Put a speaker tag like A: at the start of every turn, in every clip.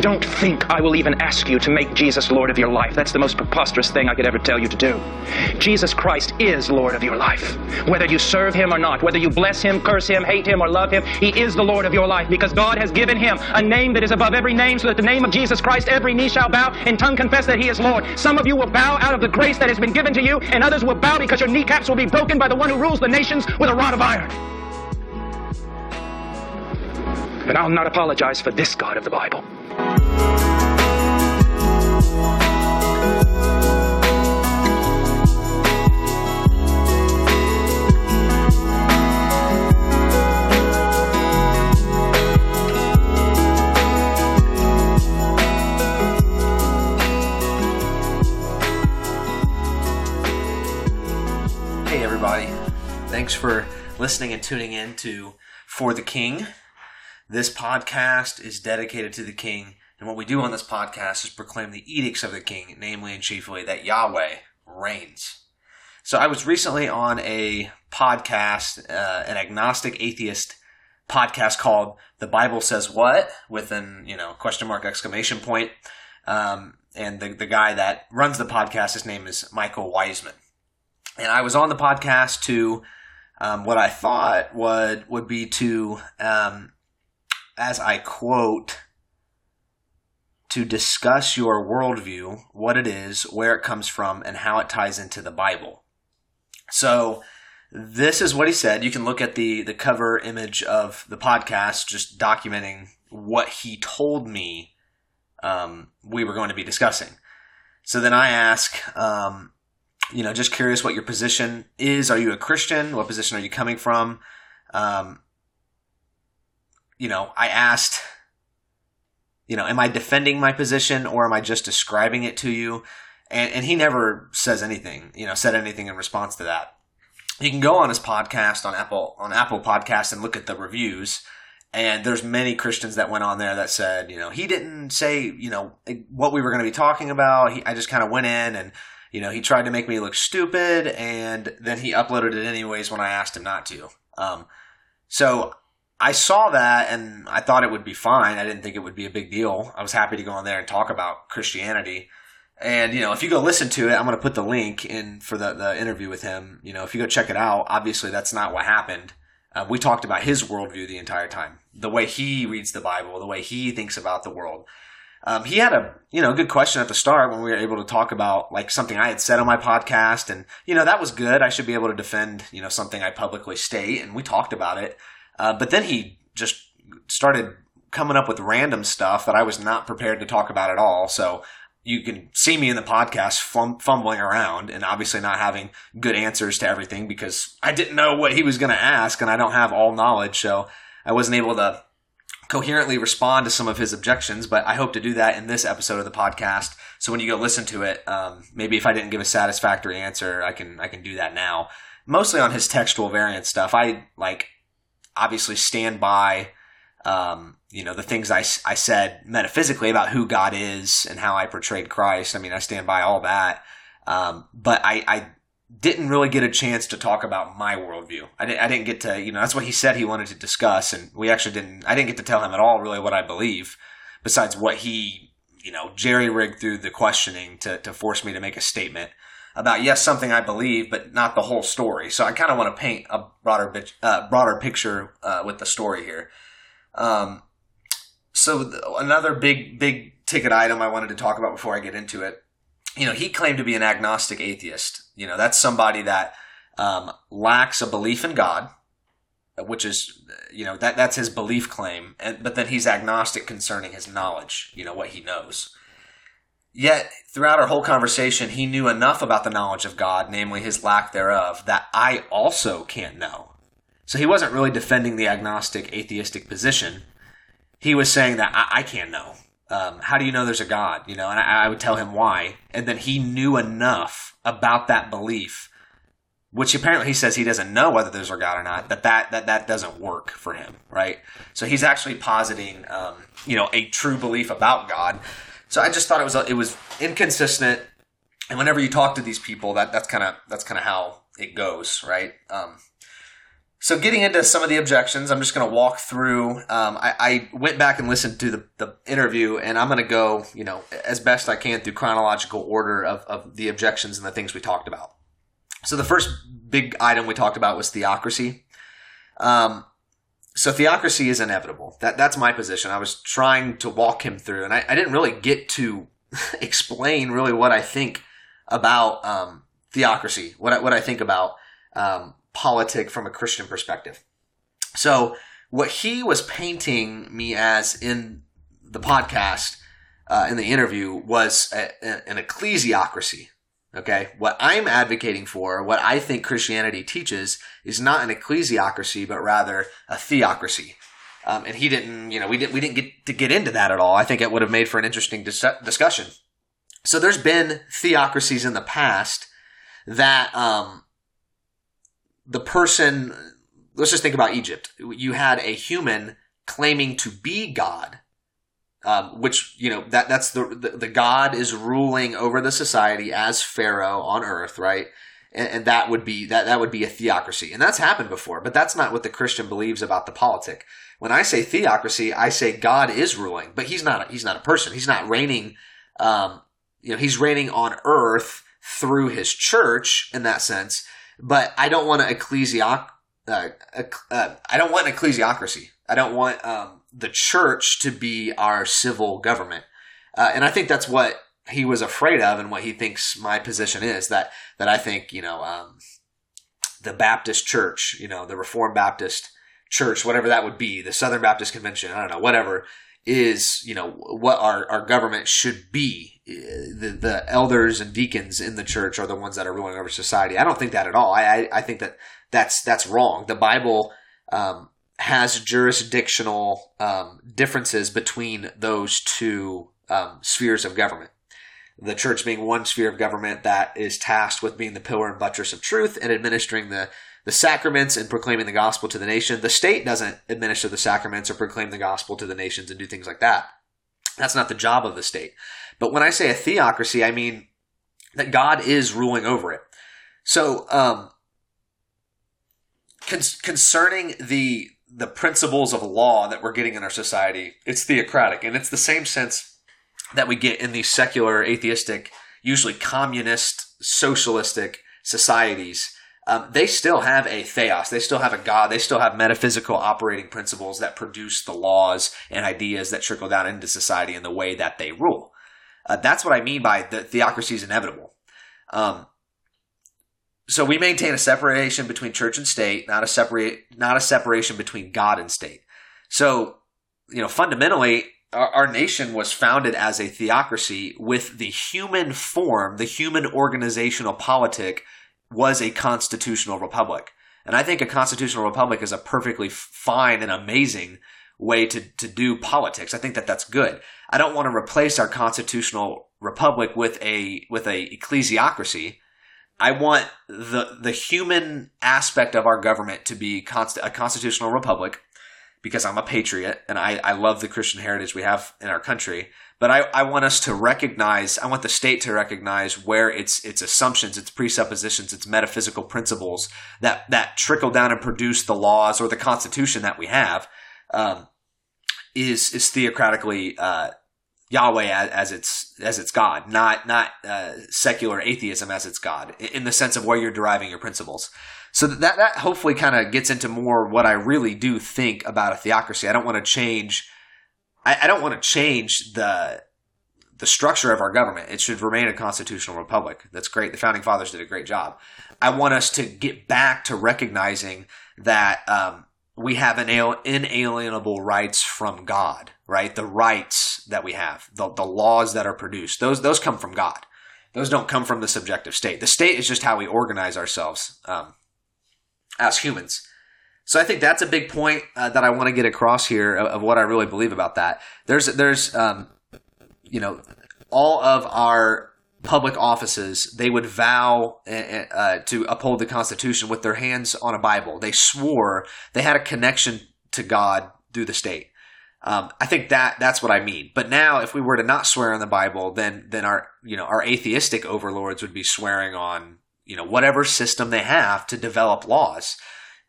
A: Don't think I will even ask you to make Jesus Lord of your life. That's the most preposterous thing I could ever tell you to do. Jesus Christ is Lord of your life. Whether you serve Him or not, whether you bless Him, curse Him, hate Him, or love Him, He is the Lord of your life because God has given Him a name that is above every name so that the name of Jesus Christ every knee shall bow and tongue confess that He is Lord. Some of you will bow out of the grace that has been given to you, and others will bow because your kneecaps will be broken by the one who rules the nations with a rod of iron. But I'll not apologize for this God of the Bible.
B: Hey, everybody. Thanks for listening and tuning in to For the King. This podcast is dedicated to the King, and what we do on this podcast is proclaim the edicts of the King, namely and chiefly that Yahweh reigns. So I was recently on a podcast, uh, an agnostic atheist podcast called "The Bible Says What?" with an you know question mark exclamation point. Um, and the the guy that runs the podcast, his name is Michael Wiseman and I was on the podcast to um, what I thought would would be to, um, as I quote, to discuss your worldview, what it is, where it comes from, and how it ties into the Bible. So this is what he said. You can look at the the cover image of the podcast, just documenting what he told me um, we were going to be discussing. So then I ask, um, you know, just curious what your position is. Are you a Christian? What position are you coming from? Um, you know, I asked, you know, am I defending my position or am I just describing it to you? And, and he never says anything, you know, said anything in response to that. You can go on his podcast on Apple on Apple Podcast and look at the reviews. And there's many Christians that went on there that said, you know, he didn't say, you know, what we were going to be talking about. He, I just kind of went in and you know, he tried to make me look stupid, and then he uploaded it anyways when I asked him not to. Um, so I saw that, and I thought it would be fine. I didn't think it would be a big deal. I was happy to go on there and talk about Christianity. And you know, if you go listen to it, I'm going to put the link in for the the interview with him. You know, if you go check it out, obviously that's not what happened. Uh, we talked about his worldview the entire time, the way he reads the Bible, the way he thinks about the world. Um, he had a you know good question at the start when we were able to talk about like something I had said on my podcast, and you know that was good. I should be able to defend you know something I publicly state, and we talked about it. Uh, but then he just started coming up with random stuff that I was not prepared to talk about at all. So you can see me in the podcast fum- fumbling around and obviously not having good answers to everything because I didn't know what he was going to ask, and I don't have all knowledge, so I wasn't able to coherently respond to some of his objections, but I hope to do that in this episode of the podcast. So when you go listen to it, um, maybe if I didn't give a satisfactory answer, I can I can do that now. Mostly on his textual variant stuff. I like obviously stand by um, you know the things I, I said metaphysically about who God is and how I portrayed Christ. I mean, I stand by all that. Um, but I, I didn't really get a chance to talk about my worldview. I didn't, I didn't get to, you know, that's what he said he wanted to discuss. And we actually didn't, I didn't get to tell him at all really what I believe besides what he, you know, jerry rigged through the questioning to, to force me to make a statement about, yes, something I believe, but not the whole story. So I kind of want to paint a broader, uh, broader picture, uh, with the story here. Um, so th- another big, big ticket item I wanted to talk about before I get into it you know, he claimed to be an agnostic atheist. You know, that's somebody that um, lacks a belief in God, which is, you know, that that's his belief claim. And, but then he's agnostic concerning his knowledge, you know, what he knows. Yet, throughout our whole conversation, he knew enough about the knowledge of God, namely his lack thereof, that I also can't know. So he wasn't really defending the agnostic atheistic position. He was saying that I, I can't know um, how do you know there's a God? You know, and I, I would tell him why. And then he knew enough about that belief, which apparently he says he doesn't know whether there's a God or not, that that, that, that doesn't work for him, right? So he's actually positing, um, you know, a true belief about God. So I just thought it was, it was inconsistent. And whenever you talk to these people, that, that's kind of, that's kind of how it goes, right? Um, So, getting into some of the objections, I'm just going to walk through. Um, I, I, went back and listened to the, the interview, and I'm going to go, you know, as best I can through chronological order of, of the objections and the things we talked about. So, the first big item we talked about was theocracy. Um, so, theocracy is inevitable. That that's my position. I was trying to walk him through, and I, I didn't really get to explain really what I think about um, theocracy, what I, what I think about um, politic from a Christian perspective. So, what he was painting me as in the podcast, uh, in the interview, was a, an ecclesiocracy. Okay. What I'm advocating for, what I think Christianity teaches, is not an ecclesiocracy, but rather a theocracy. Um, and he didn't, you know, we didn't, we didn't get to get into that at all. I think it would have made for an interesting dis- discussion. So there's been theocracies in the past that um, the person, let's just think about Egypt. You had a human claiming to be God, um, which, you know, that, that's the, the, the, God is ruling over the society as Pharaoh on earth, right? And, and, that would be, that, that would be a theocracy. And that's happened before, but that's not what the Christian believes about the politic. When I say theocracy, I say God is ruling, but he's not, a, he's not a person. He's not reigning, um, you know, he's reigning on earth through his church in that sense but I don't want an ecclesioc. Uh, uh, I don't want an ecclesiocracy. I don't want um, the church to be our civil government, uh, and I think that's what he was afraid of, and what he thinks my position is. That that I think you know um, the Baptist Church, you know the Reformed Baptist Church, whatever that would be, the Southern Baptist Convention, I don't know, whatever is you know what our, our government should be the, the elders and deacons in the church are the ones that are ruling over society i don't think that at all i, I, I think that that's that's wrong the bible um, has jurisdictional um, differences between those two um, spheres of government the church being one sphere of government that is tasked with being the pillar and buttress of truth and administering the the sacraments and proclaiming the gospel to the nation. The state doesn't administer the sacraments or proclaim the gospel to the nations and do things like that. That's not the job of the state. But when I say a theocracy, I mean that God is ruling over it. So, um, con- concerning the the principles of law that we're getting in our society, it's theocratic, and it's the same sense that we get in these secular, atheistic, usually communist, socialistic societies um, they still have a theos. They still have a God. They still have metaphysical operating principles that produce the laws and ideas that trickle down into society in the way that they rule. Uh, that's what I mean by the theocracy is inevitable. Um, so we maintain a separation between church and state, not a separate, not a separation between God and state. So, you know, fundamentally, our, our nation was founded as a theocracy with the human form, the human organizational politic was a constitutional republic. And I think a constitutional republic is a perfectly fine and amazing way to, to do politics. I think that that's good. I don't want to replace our constitutional republic with a with a ecclesiocracy. I want the the human aspect of our government to be const- a constitutional republic because I'm a patriot and I, I love the Christian heritage we have in our country. But I, I want us to recognize, I want the state to recognize where its its assumptions, its presuppositions, its metaphysical principles that that trickle down and produce the laws or the Constitution that we have um, is is theocratically uh, Yahweh as, as, its as its God, not not uh, secular atheism as its God, in the sense of where you're deriving your principles. So that that hopefully kind of gets into more what I really do think about a theocracy. I don't want to change I, I don't want to change the the structure of our government. It should remain a constitutional republic. That's great. The founding fathers did a great job. I want us to get back to recognizing that um, we have inalienable rights from God, right? The rights that we have, the, the laws that are produced, those those come from God. Those don't come from the subjective state. The state is just how we organize ourselves um, as humans. So I think that's a big point uh, that I want to get across here of, of, what I really believe about that. There's there's um, you know all of our public offices they would vow uh, uh, to uphold the Constitution with their hands on a Bible. They swore they had a connection to God through the state. Um, I think that that's what I mean. But now, if we were to not swear on the Bible, then then our you know our atheistic overlords would be swearing on you know whatever system they have to develop laws.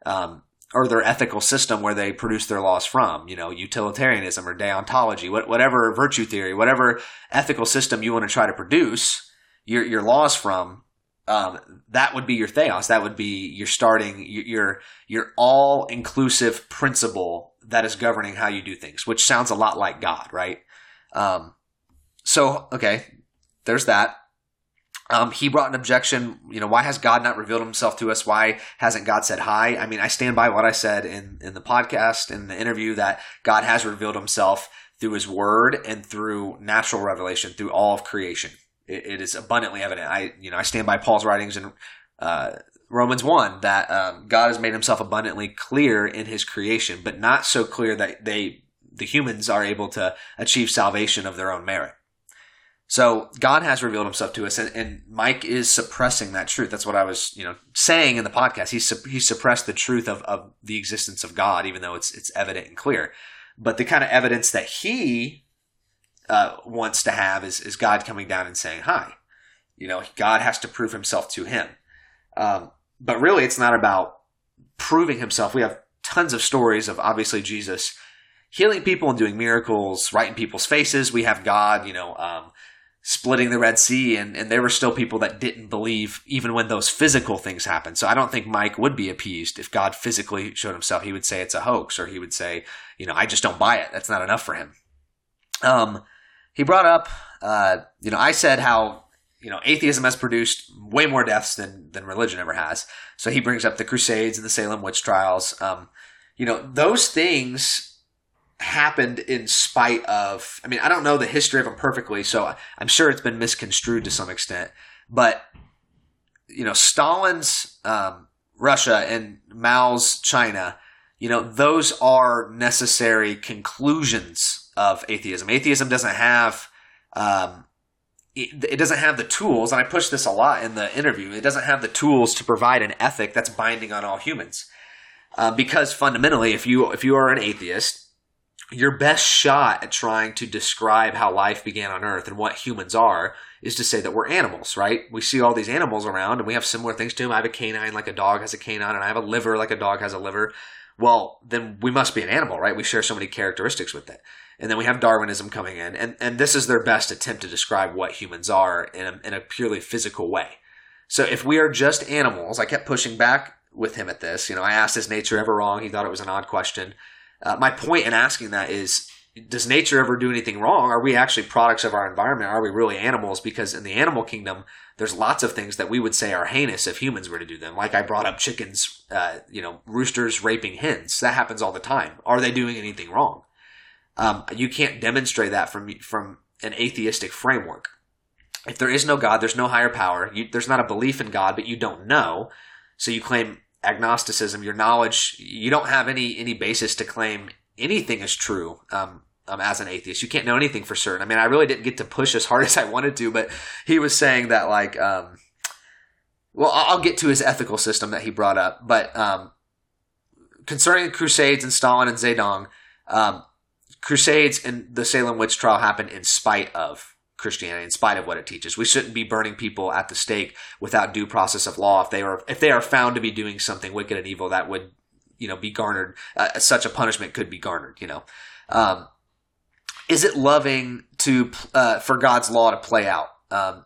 B: Um, or their ethical system where they produce their laws from, you know, utilitarianism or deontology, whatever virtue theory, whatever ethical system you want to try to produce your, your laws from, um, that would be your theos. That would be your starting, your, your all inclusive principle that is governing how you do things, which sounds a lot like God, right? Um, so, okay, there's that. Um, he brought an objection. You know, why has God not revealed himself to us? Why hasn't God said hi? I mean, I stand by what I said in, in the podcast, in the interview, that God has revealed himself through his word and through natural revelation, through all of creation. It, it is abundantly evident. I, you know, I stand by Paul's writings in uh, Romans 1 that um, God has made himself abundantly clear in his creation, but not so clear that they, the humans, are able to achieve salvation of their own merit. So God has revealed himself to us, and, and, Mike is suppressing that truth. That's what I was, you know, saying in the podcast. He he suppressed the truth of, of the existence of God, even though it's it's evident and clear. But the kind of evidence that he uh, wants to have is is God coming down and saying hi. You know, God has to prove himself to him. Um, but really, it's not about proving himself. We have tons of stories of obviously Jesus healing people and doing miracles right in people's faces. We have God, you know. Um, splitting the Red Sea, and, and there were still people that didn't believe even when those physical things happened. So I don't think Mike would be appeased if God physically showed himself. He would say it's a hoax, or he would say, you know, I just don't buy it. That's not enough for him. Um, he brought up, uh, you know, I said how you know atheism has produced way more deaths than than religion ever has. So he brings up the Crusades and the Salem witch trials. Um, you know, those things happened in spite of i mean i don't know the history of them perfectly so i'm sure it's been misconstrued to some extent but you know stalin's um, russia and mao's china you know those are necessary conclusions of atheism atheism doesn't have um, it, it doesn't have the tools and i push this a lot in the interview it doesn't have the tools to provide an ethic that's binding on all humans uh, because fundamentally if you if you are an atheist your best shot at trying to describe how life began on earth and what humans are is to say that we're animals, right? We see all these animals around and we have similar things to them. I have a canine like a dog has a canine and I have a liver like a dog has a liver. Well, then we must be an animal, right? We share so many characteristics with it. And then we have Darwinism coming in and, and this is their best attempt to describe what humans are in a, in a purely physical way. So if we are just animals, I kept pushing back with him at this. You know, I asked, is nature ever wrong? He thought it was an odd question. Uh, my point in asking that is does nature ever do anything wrong? Are we actually products of our environment? Are we really animals? Because in the animal kingdom, there's lots of things that we would say are heinous if humans were to do them. Like I brought up chickens, uh, you know, roosters raping hens. That happens all the time. Are they doing anything wrong? Um, you can't demonstrate that from from an atheistic framework. If there is no God, there's no higher power. You, there's not a belief in God, but you don't know. So you claim agnosticism, your knowledge, you don't have any any basis to claim anything is true. Um, um, as an atheist, you can't know anything for certain. I mean, I really didn't get to push as hard as I wanted to, but he was saying that like, um, well, I'll get to his ethical system that he brought up, but um, concerning the Crusades and Stalin and Zedong, um, Crusades and the Salem witch trial happened in spite of Christianity in spite of what it teaches. We shouldn't be burning people at the stake without due process of law. If they are if they are found to be doing something wicked and evil, that would you know be garnered. Uh, such a punishment could be garnered. You know, um, is it loving to uh, for God's law to play out? Um,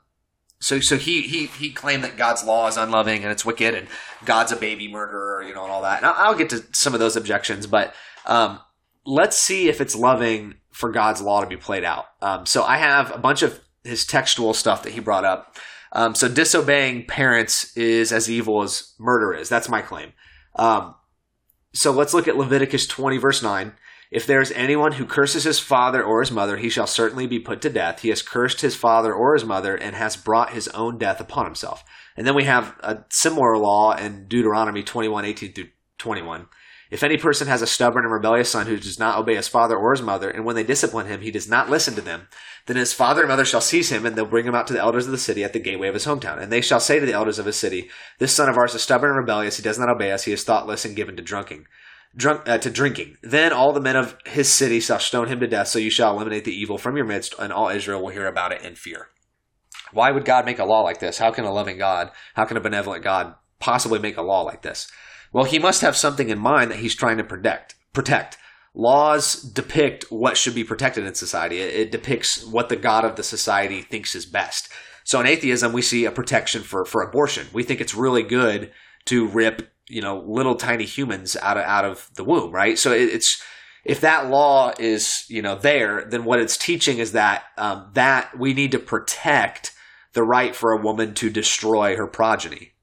B: so so he he he claimed that God's law is unloving and it's wicked and God's a baby murderer, you know, and all that. And I'll, I'll get to some of those objections, but um, let's see if it's loving for God's law to be played out. Um, so I have a bunch of his textual stuff that he brought up. Um, so disobeying parents is as evil as murder is. That's my claim. Um, so let's look at Leviticus 20, verse 9. If there is anyone who curses his father or his mother, he shall certainly be put to death. He has cursed his father or his mother and has brought his own death upon himself. And then we have a similar law in Deuteronomy 21, 18 through 21. If any person has a stubborn and rebellious son who does not obey his father or his mother, and when they discipline him, he does not listen to them, then his father and mother shall seize him, and they'll bring him out to the elders of the city at the gateway of his hometown. And they shall say to the elders of his city, This son of ours is stubborn and rebellious, he does not obey us, he is thoughtless and given to drinking. Drunk, uh, to drinking. Then all the men of his city shall stone him to death, so you shall eliminate the evil from your midst, and all Israel will hear about it in fear. Why would God make a law like this? How can a loving God, how can a benevolent God possibly make a law like this? Well, he must have something in mind that he's trying to protect. Protect. Laws depict what should be protected in society. It, depicts what the God of the society thinks is best. So in atheism, we see a protection for, for abortion. We think it's really good to rip, you know, little tiny humans out of out of the womb, right? So it, it's if that law is you know there, then what it's teaching is that um, that we need to protect the right for a woman to destroy her progeny.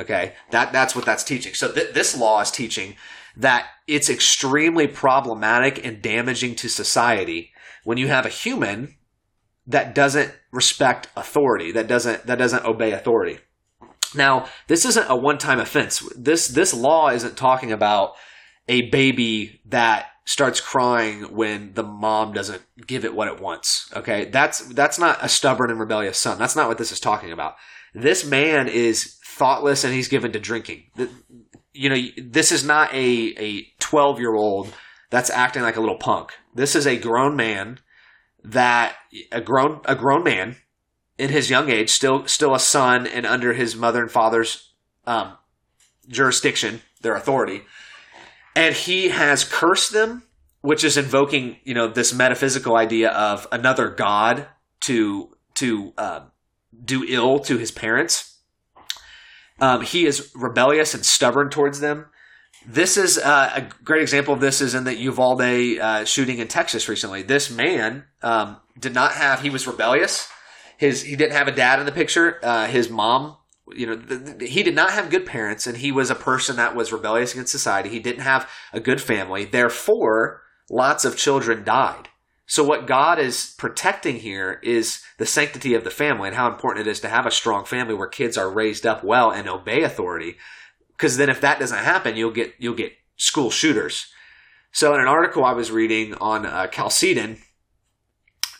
B: Okay, that that's what that's teaching. So th- this law is teaching that it's extremely problematic and damaging to society when you have a human that doesn't respect authority, that doesn't that doesn't obey authority. Now, this isn't a one-time offense. This this law isn't talking about a baby that starts crying when the mom doesn't give it what it wants. Okay? That's that's not a stubborn and rebellious son. That's not what this is talking about. This man is thoughtless and he's given to drinking. You know, this is not a a 12-year-old that's acting like a little punk. This is a grown man that a grown a grown man in his young age, still still a son and under his mother and father's um, jurisdiction, their authority, and he has cursed them, which is invoking you know this metaphysical idea of another god to to uh, do ill to his parents. Um, he is rebellious and stubborn towards them. This is uh, a great example of this is in the Uvalde uh, shooting in Texas recently. This man um, did not have, he was rebellious. His, he didn't have a dad in the picture. Uh, his mom, you know, th- th- he did not have good parents and he was a person that was rebellious against society. He didn't have a good family. Therefore, lots of children died. So what God is protecting here is the sanctity of the family and how important it is to have a strong family where kids are raised up well and obey authority. Because then if that doesn't happen, you'll get you'll get school shooters. So in an article I was reading on uh, Chalcedon,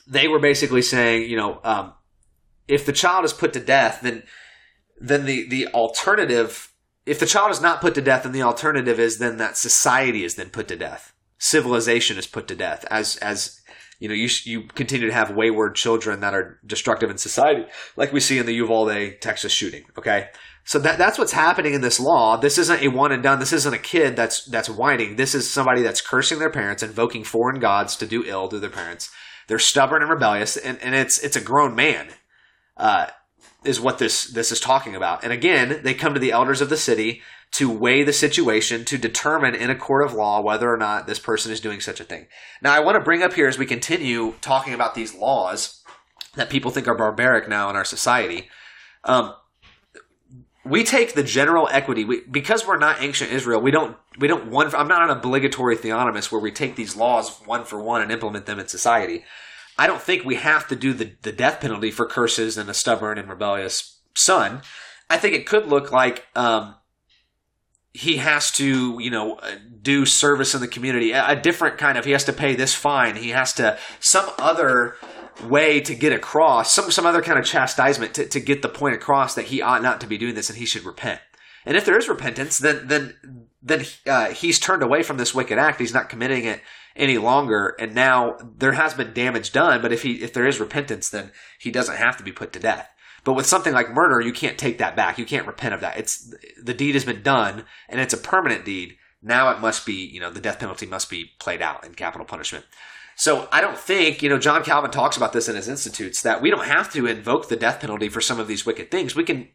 B: they were basically saying, you know, um, if the child is put to death, then then the the alternative, if the child is not put to death, then the alternative is then that society is then put to death, civilization is put to death, as as you know, you you continue to have wayward children that are destructive in society, like we see in the Uvalde, Texas shooting. Okay, so that that's what's happening in this law. This isn't a one and done. This isn't a kid that's that's whining. This is somebody that's cursing their parents, invoking foreign gods to do ill to their parents. They're stubborn and rebellious, and, and it's it's a grown man, uh, is what this this is talking about. And again, they come to the elders of the city to weigh the situation to determine in a court of law whether or not this person is doing such a thing. Now, I want to bring up here as we continue talking about these laws that people think are barbaric now in our society. Um, we take the general equity we, because we're not ancient Israel. We don't we don't one. I'm not an obligatory theonomist where we take these laws one for one and implement them in society. I don't think we have to do the, the death penalty for curses and a stubborn and rebellious son. I think it could look like um, he has to, you know, uh, do service in the community, a, a different kind of. He has to pay this fine. He has to some other way to get across, some some other kind of chastisement to, to get the point across that he ought not to be doing this and he should repent. And if there is repentance, then then then uh, he's turned away from this wicked act. He's not committing it any longer, and now there has been damage done. But if he if there is repentance, then he doesn't have to be put to death. But with something like murder, you can't take that back. You can't repent of that. It's the deed has been done, and it's a permanent deed. Now it must be, you know, the death penalty must be played out in capital punishment. So I don't think, you know, John Calvin talks about this in his institutes that we don't have to invoke the death penalty for some of these wicked things. We can,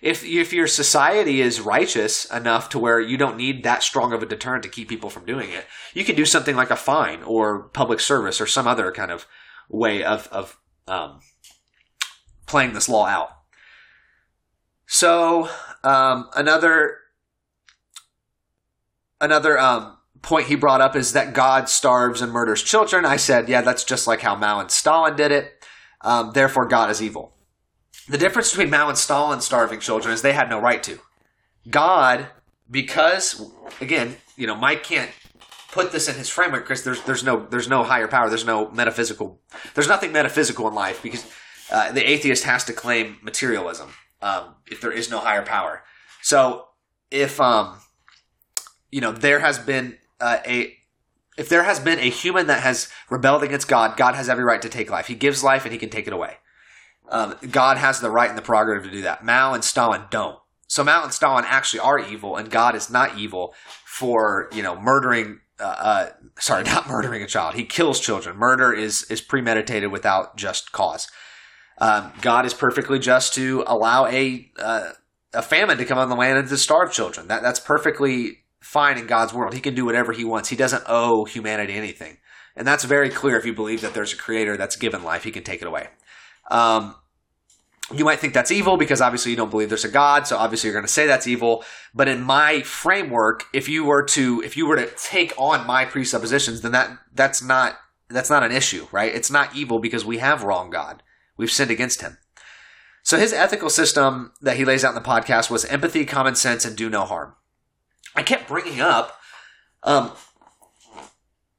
B: if if your society is righteous enough to where you don't need that strong of a deterrent to keep people from doing it, you can do something like a fine or public service or some other kind of way of of um, playing this law out. So um, another another um, point he brought up is that God starves and murders children. I said, yeah, that's just like how Mao and Stalin did it. Um, therefore, God is evil. The difference between Mao and Stalin starving children is they had no right to. God, because again, you know, Mike can't put this in his framework because there's there's no there's no higher power. There's no metaphysical. There's nothing metaphysical in life because uh, the atheist has to claim materialism um, if there is no higher power. So if um, you know there has been uh, a if there has been a human that has rebelled against God, God has every right to take life. He gives life and he can take it away. Um, God has the right and the prerogative to do that. Mao and Stalin don't. So Mao and Stalin actually are evil, and God is not evil for you know murdering. Uh, uh, sorry, not murdering a child. He kills children. Murder is is premeditated without just cause. Um, God is perfectly just to allow a uh, a famine to come on the land and to starve children. That that's perfectly fine in God's world. He can do whatever he wants. He doesn't owe humanity anything, and that's very clear. If you believe that there's a creator that's given life, he can take it away. Um, you might think that's evil because obviously you don't believe there's a God, so obviously you're going to say that's evil. But in my framework, if you were to if you were to take on my presuppositions, then that that's not that's not an issue, right? It's not evil because we have wrong God. We've sinned against him. So his ethical system that he lays out in the podcast was empathy, common sense, and do no harm. I kept bringing up um,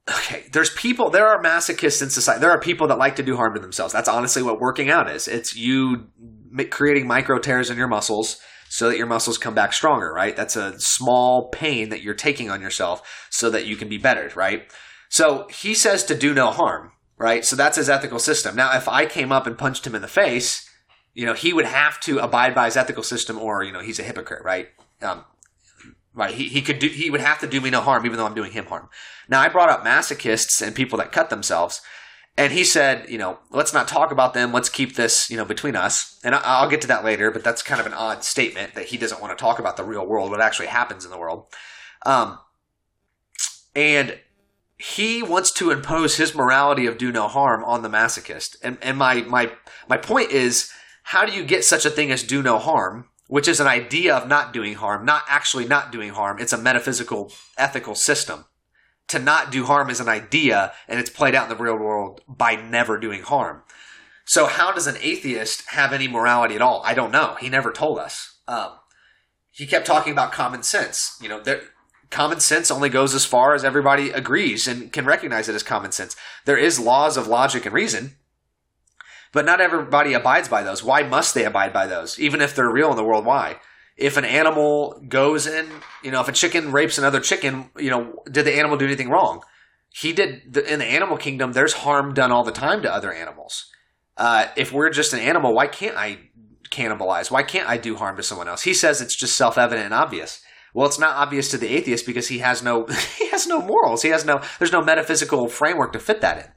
B: okay, there's people, there are masochists in society. There are people that like to do harm to themselves. That's honestly what working out is. It's you creating micro tears in your muscles so that your muscles come back stronger, right? That's a small pain that you're taking on yourself so that you can be better, right? So he says to do no harm, right? So that's his ethical system. Now, if I came up and punched him in the face, you know, he would have to abide by his ethical system or, you know, he's a hypocrite, right? Um, Right. He, he could do, he would have to do me no harm, even though I'm doing him harm. Now, I brought up masochists and people that cut themselves. And he said, you know, let's not talk about them. Let's keep this, you know, between us. And I, will get to that later, but that's kind of an odd statement that he doesn't want to talk about the real world, what actually happens in the world. Um, and he wants to impose his morality of do no harm on the masochist. And, and my, my, my point is, how do you get such a thing as do no harm which is an idea of not doing harm, not actually not doing harm. It's a metaphysical, ethical system. To not do harm is an idea, and it's played out in the real world by never doing harm. So, how does an atheist have any morality at all? I don't know. He never told us. Um, he kept talking about common sense. You know, there, common sense only goes as far as everybody agrees and can recognize it as common sense. There is laws of logic and reason, but not everybody abides by those. Why must they abide by those? Even if they're real in the world, why? If an animal goes in, you know, if a chicken rapes another chicken, you know, did the animal do anything wrong? He did, in the animal kingdom, there's harm done all the time to other animals. Uh, if we're just an animal, why can't I cannibalize? Why can't I do harm to someone else? He says it's just self evident and obvious. Well, it's not obvious to the atheist because he has no he has no morals. He has no there's no metaphysical framework to fit that in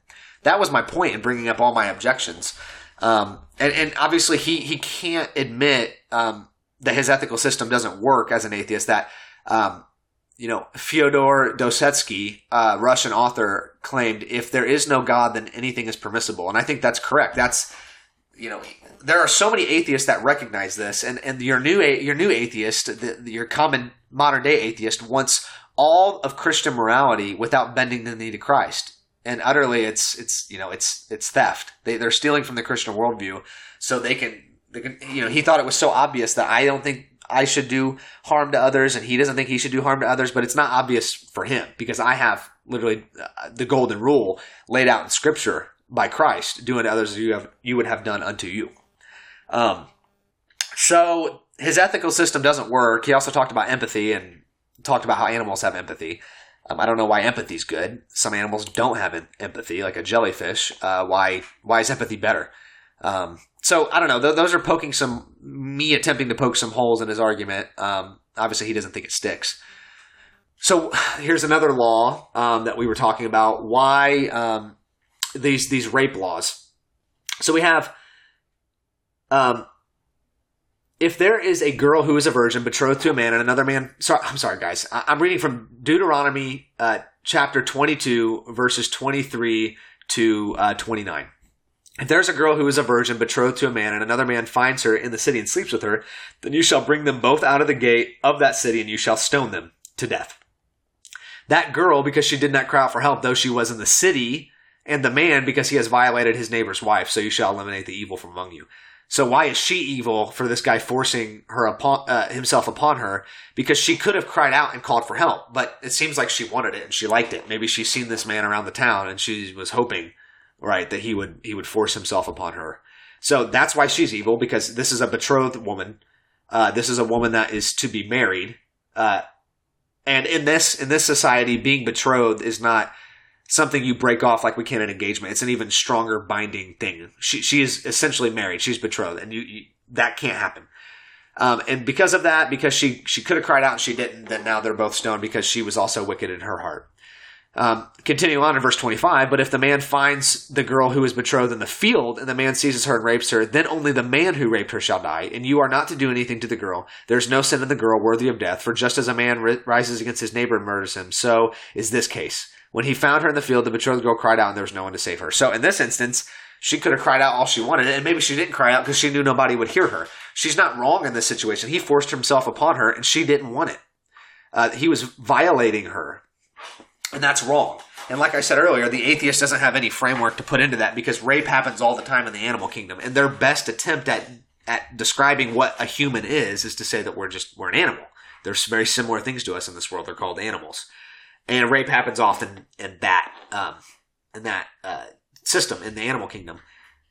B: that was my point in bringing up all my objections. Um, and, and obviously, he he can't admit um, that his ethical system doesn't work as an atheist. That um, you know, Fyodor Dostoevsky, uh, Russian author, claimed if there is no God, then anything is permissible, and I think that's correct. That's you know, there are so many atheists that recognize this, and and your new your new atheist, the, your common modern day atheist, wants all of Christian morality without bending the knee to Christ and utterly it's it's you know it's it's theft. They they're stealing from the Christian worldview, so they can they can you know he thought it was so obvious that I don't think I should do harm to others, and he doesn't think he should do harm to others. But it's not obvious for him because I have literally uh, the golden rule laid out in Scripture by Christ: doing to others as you have you would have done unto you. Um, so his ethical system doesn't work. He also talked about empathy and talked about how animals have empathy. Um, I don't know why empathy is good. Some animals don't have empathy, like a jellyfish. Uh, why why is empathy better? Um, so I don't know. Th- those are poking some me attempting to poke some holes in his argument. Um, obviously, he doesn't think it sticks. So here's another law um, that we were talking about. Why um, these these rape laws? So we have um, if there is a girl who is a virgin betrothed to a man and another man sorry i'm sorry guys. I'm reading from deuteronomy uh, chapter 22 verses 23 to uh, 29 if there's a girl who is a virgin betrothed to a man and another man finds her in the city and sleeps with her then you shall bring them both out of the gate of that city and you shall stone them to death. That girl because she did not cry out for help though she was in the city and the man because he has violated his neighbor's wife so you shall eliminate the evil from among you so why is she evil for this guy forcing her upon uh, himself upon her? Because she could have cried out and called for help, but it seems like she wanted it and she liked it. Maybe she's seen this man around the town and she was hoping, right, that he would he would force himself upon her. So that's why she's evil because this is a betrothed woman. Uh, this is a woman that is to be married. Uh, and in this in this society, being betrothed is not something you break off like we can an engagement. It's an even stronger binding thing. She she is essentially married. She's betrothed, and you, you that can't happen. Um, and because of that, because she she could have cried out and she didn't, then now they're both stoned because she was also wicked in her heart. Um, continuing on in verse 25, but if the man finds the girl who is betrothed in the field and the man seizes her and rapes her, then only the man who raped her shall die, and you are not to do anything to the girl. There's no sin in the girl worthy of death, for just as a man ri- rises against his neighbor and murders him, so is this case. When he found her in the field, the betrothed girl cried out and there was no one to save her. So in this instance, she could have cried out all she wanted, and maybe she didn't cry out because she knew nobody would hear her. She's not wrong in this situation. He forced himself upon her, and she didn't want it. Uh, he was violating her, and that's wrong. And like I said earlier, the atheist doesn't have any framework to put into that because rape happens all the time in the animal kingdom, and their best attempt at at describing what a human is is to say that we're just we're an animal. There's very similar things to us in this world. They're called animals, and rape happens often in that um, in that uh, system in the animal kingdom.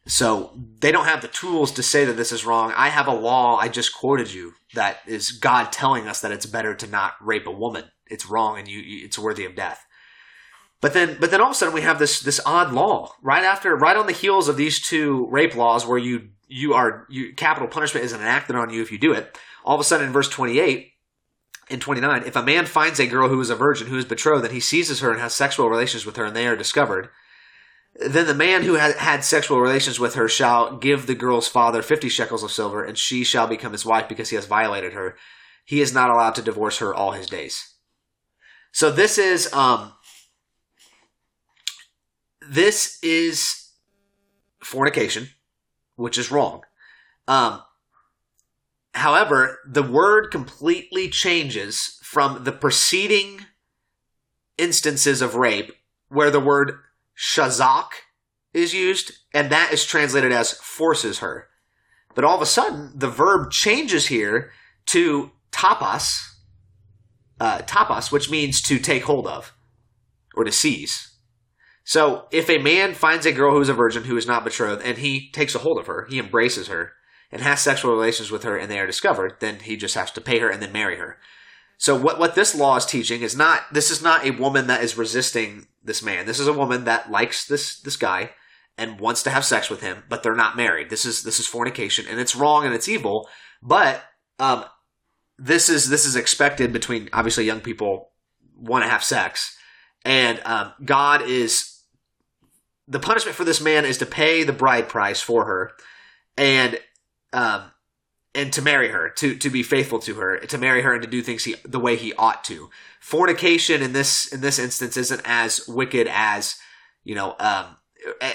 B: So they don't have the tools to say that this is wrong. I have a law I just quoted you that is God telling us that it's better to not rape a woman. It's wrong and you, you it's worthy of death. But then, but then all of a sudden we have this this odd law right after, right on the heels of these two rape laws, where you you are you capital punishment is enacted on you if you do it. All of a sudden, in verse twenty eight twenty nine, if a man finds a girl who is a virgin who is betrothed, and he seizes her and has sexual relations with her, and they are discovered, then the man who had had sexual relations with her shall give the girl's father fifty shekels of silver, and she shall become his wife because he has violated her. He is not allowed to divorce her all his days. So this is um, this is fornication, which is wrong. Um, however, the word completely changes from the preceding instances of rape, where the word shazak is used, and that is translated as forces her. But all of a sudden, the verb changes here to tapas, uh, tapas, which means to take hold of or to seize. So if a man finds a girl who is a virgin who is not betrothed and he takes a hold of her, he embraces her and has sexual relations with her and they are discovered, then he just has to pay her and then marry her. So what, what this law is teaching is not, this is not a woman that is resisting this man. This is a woman that likes this, this guy and wants to have sex with him, but they're not married. This is, this is fornication and it's wrong and it's evil, but, um, this is, this is expected between, obviously young people want to have sex and, um, God is the punishment for this man is to pay the bride price for her and um and to marry her to to be faithful to her to marry her and to do things he, the way he ought to fornication in this in this instance isn't as wicked as you know um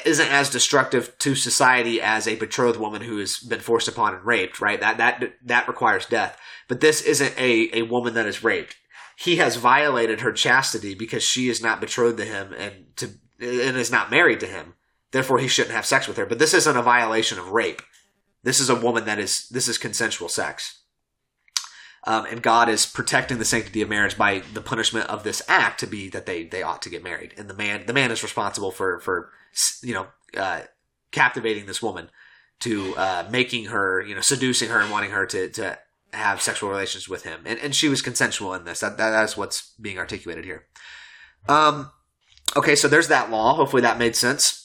B: isn't as destructive to society as a betrothed woman who has been forced upon and raped right that that that requires death but this isn't a a woman that is raped he has violated her chastity because she is not betrothed to him and to and is not married to him. Therefore, he shouldn't have sex with her. But this isn't a violation of rape. This is a woman that is this is consensual sex. Um, and God is protecting the sanctity of marriage by the punishment of this act to be that they they ought to get married, and the man the man is responsible for for you know uh, captivating this woman to uh, making her you know seducing her and wanting her to to have sexual relations with him, and and she was consensual in this. That that is what's being articulated here. Um, Okay, so there's that law. Hopefully that made sense.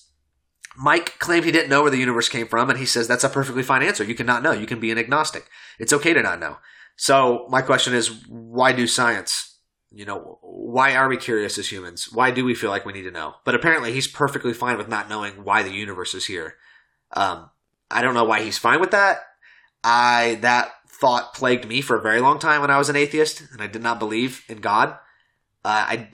B: Mike claimed he didn't know where the universe came from, and he says that's a perfectly fine answer. You can not know. You can be an agnostic. It's okay to not know. So my question is, why do science? You know, why are we curious as humans? Why do we feel like we need to know? But apparently he's perfectly fine with not knowing why the universe is here. Um, I don't know why he's fine with that. I, that thought plagued me for a very long time when I was an atheist and I did not believe in God. Uh, I,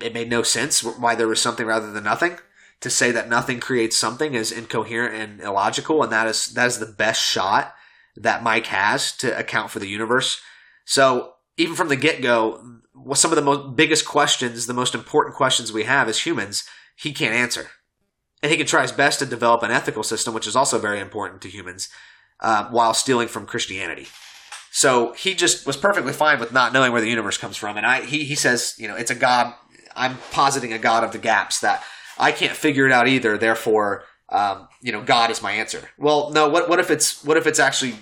B: it made no sense why there was something rather than nothing. To say that nothing creates something is incoherent and illogical, and that is that is the best shot that Mike has to account for the universe. So even from the get go, some of the most biggest questions, the most important questions we have as humans, he can't answer, and he can try his best to develop an ethical system, which is also very important to humans, uh, while stealing from Christianity. So he just was perfectly fine with not knowing where the universe comes from. And I, he, he says, you know, it's a God. I'm positing a God of the gaps that I can't figure it out either. Therefore, um, you know, God is my answer. Well, no. What what if it's what if it's actually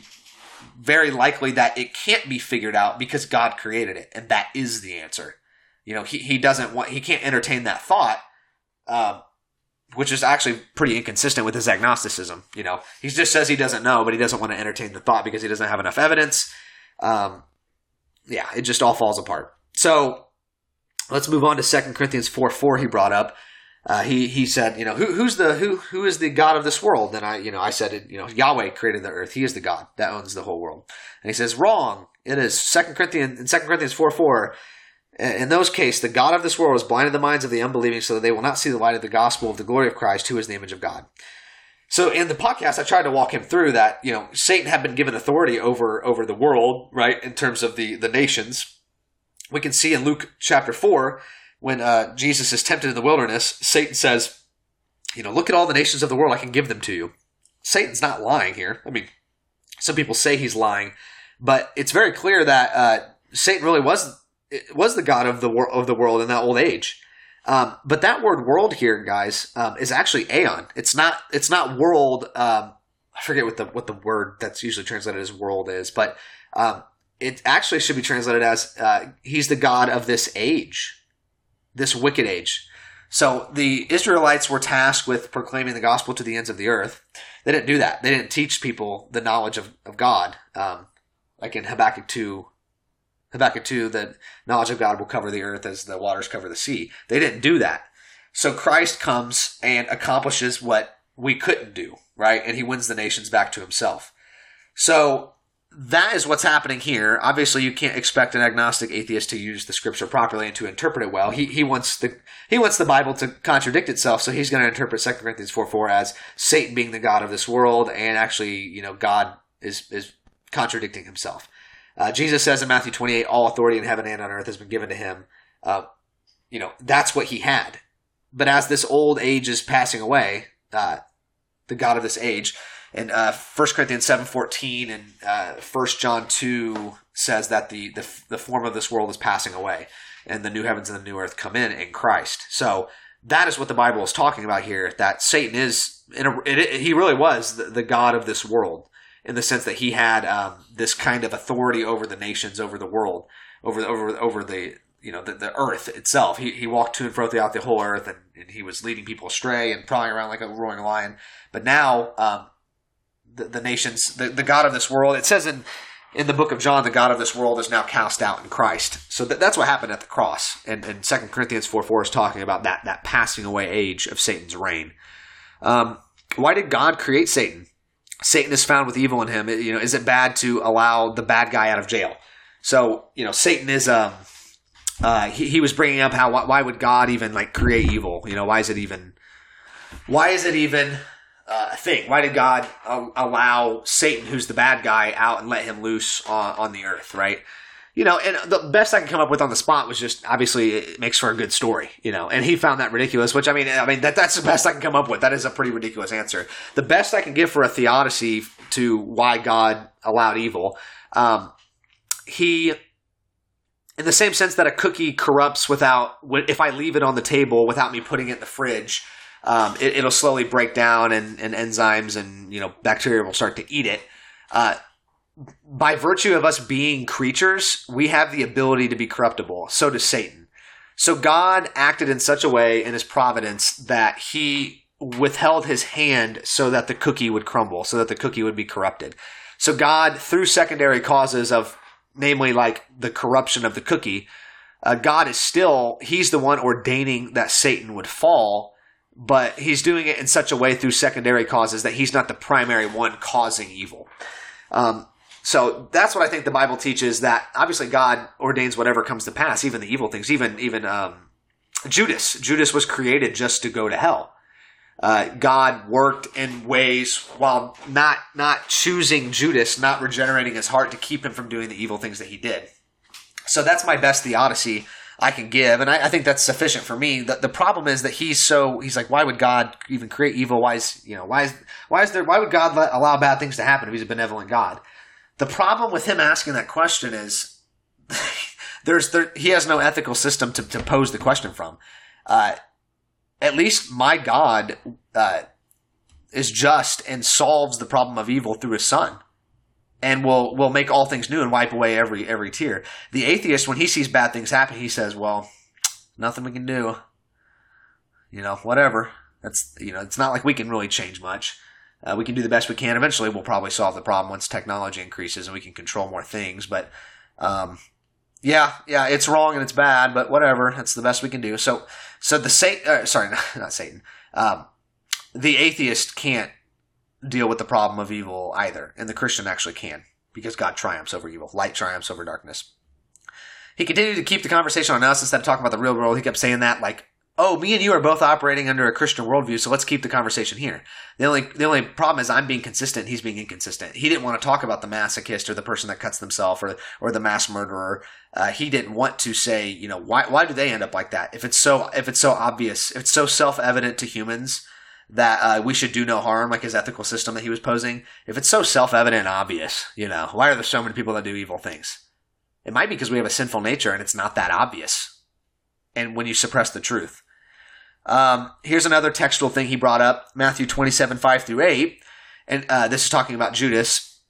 B: very likely that it can't be figured out because God created it, and that is the answer. You know, he he doesn't want he can't entertain that thought. Um, which is actually pretty inconsistent with his agnosticism. You know, he just says he doesn't know, but he doesn't want to entertain the thought because he doesn't have enough evidence. Um, yeah, it just all falls apart. So let's move on to 2 Corinthians 4 4 he brought up. Uh, he he said, you know, who, who's the who who is the God of this world? And I, you know, I said, it, you know, Yahweh created the earth. He is the God that owns the whole world. And he says, wrong. It is Second Corinthians in Second Corinthians four four. In those cases, the God of this world has blinded the minds of the unbelieving, so that they will not see the light of the gospel of the glory of Christ, who is the image of God. So in the podcast, I tried to walk him through that. You know, Satan had been given authority over over the world, right, in terms of the the nations. We can see in Luke chapter four when uh, Jesus is tempted in the wilderness, Satan says, You know, look at all the nations of the world, I can give them to you. Satan's not lying here. I mean, some people say he's lying, but it's very clear that uh, Satan really was was the god of the of the world in that old age. Um, but that word "world" here, guys, um, is actually aeon. It's not. It's not world. Um, I forget what the what the word that's usually translated as world is, but um, it actually should be translated as uh, he's the god of this age this wicked age. So the Israelites were tasked with proclaiming the gospel to the ends of the earth. They didn't do that. They didn't teach people the knowledge of, of God. Um, like in Habakkuk 2, Habakkuk 2, the knowledge of God will cover the earth as the waters cover the sea. They didn't do that. So Christ comes and accomplishes what we couldn't do, right? And he wins the nations back to himself. So that is what's happening here. Obviously, you can't expect an agnostic atheist to use the scripture properly and to interpret it well. He he wants the he wants the Bible to contradict itself, so he's going to interpret 2 Corinthians four four as Satan being the god of this world, and actually, you know, God is is contradicting himself. Uh, Jesus says in Matthew twenty eight, "All authority in heaven and on earth has been given to him." Uh, you know, that's what he had. But as this old age is passing away, uh, the God of this age, and uh, 1 Corinthians 7.14 and uh, 1 John 2 says that the, the, the form of this world is passing away and the new heavens and the new earth come in in Christ. So that is what the Bible is talking about here, that Satan is, in a, it, it, he really was the, the, God of this world in the sense that he had um, this kind of authority over the nations, over the world, over, over, over the, you know, the, the earth itself. He, he walked to and fro throughout the whole earth and, and he was leading people astray and prowling around like a roaring lion. But now, um, the, the nations, the, the God of this world. It says in in the book of John, the God of this world is now cast out in Christ. So that, that's what happened at the cross. And, and 2 Corinthians 4 4 is talking about that, that passing away age of Satan's reign. Um, why did God create Satan? Satan is found with evil in him. You know, is it bad to allow the bad guy out of jail? So, you know, Satan is, um, uh, he, he was bringing up how, why would God even like create evil? You know, why is it even, why is it even uh, thing. Why did God uh, allow Satan, who's the bad guy, out and let him loose on, on the earth, right? You know, and the best I can come up with on the spot was just obviously it makes for a good story, you know. And he found that ridiculous, which I mean, I mean that that's the best I can come up with. That is a pretty ridiculous answer. The best I can give for a theodicy to why God allowed evil, um, he in the same sense that a cookie corrupts without if I leave it on the table without me putting it in the fridge, um, it, will slowly break down and, and, enzymes and you know bacteria will start to eat it. Uh, by virtue of us being creatures, we have the ability to be corruptible. So does Satan. So God acted in such a way in his providence that he withheld his hand so that the cookie would crumble, so that the cookie would be corrupted. So God, through secondary causes of, namely like the corruption of the cookie, uh, God is still, he's the one ordaining that Satan would fall but he's doing it in such a way through secondary causes that he's not the primary one causing evil. Um, so that's what I think the Bible teaches. That obviously God ordains whatever comes to pass, even the evil things. Even even um, Judas. Judas was created just to go to hell. Uh, God worked in ways while not not choosing Judas, not regenerating his heart to keep him from doing the evil things that he did. So that's my best theodicy I can give, and I, I, think that's sufficient for me. The, the problem is that he's so he's like, why would God even create evil? Why is you know why is why is there why would God let, allow bad things to happen if he's a benevolent God? The problem with him asking that question is there's there, he has no ethical system to, to pose the question from. Uh, at least my God uh, is just and solves the problem of evil through his son and will will make all things new and wipe away every every tear. The atheist, when he sees bad things happen, he says, "Well, nothing we can do. You know, whatever. That's you know, it's not like we can really change much. Uh, we can do the best we can. Eventually, we'll probably solve the problem once technology increases and we can control more things. But um, yeah, yeah, it's wrong and it's bad, but whatever. That's the best we can do. So, so the Satan, uh, sorry, not Satan. Um, the atheist can't deal with the problem of evil either, and the Christian actually can because God triumphs over evil. Light triumphs over darkness. He continued to keep the conversation on us instead of talking about the real world. He kept saying that like oh, me and you are both operating under a Christian worldview, so let's keep the conversation here. The only the only problem is I'm being consistent, he's being inconsistent. He didn't want to talk about the masochist or the person that cuts themselves or or the mass murderer. Uh, he didn't want to say, you know, why why do they end up like that? If it's so if it's so obvious, if it's so self evident to humans that uh, we should do no harm, like his ethical system that he was posing. If it's so self evident and obvious, you know, why are there so many people that do evil things? It might be because we have a sinful nature and it's not that obvious. And when you suppress the truth. Um, here's another textual thing he brought up Matthew 27, 5 through 8. And uh, this is talking about Judas.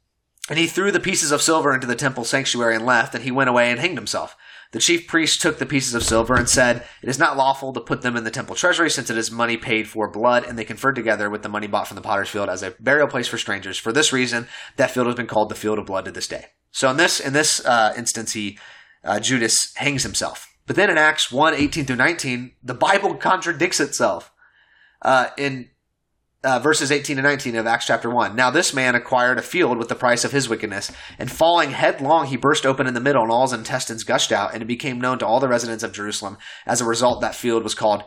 B: And he threw the pieces of silver into the temple sanctuary and left, and he went away and hanged himself. The chief priest took the pieces of silver and said, It is not lawful to put them in the temple treasury, since it is money paid for blood, and they conferred together with the money bought from the potter's field as a burial place for strangers. For this reason, that field has been called the field of blood to this day. So in this in this uh, instance, he uh, Judas hangs himself. But then in Acts 1 18 through 19, the Bible contradicts itself. Uh, in uh, verses 18 and 19 of Acts chapter 1. Now this man acquired a field with the price of his wickedness, and falling headlong, he burst open in the middle, and all his intestines gushed out, and it became known to all the residents of Jerusalem. As a result, that field was called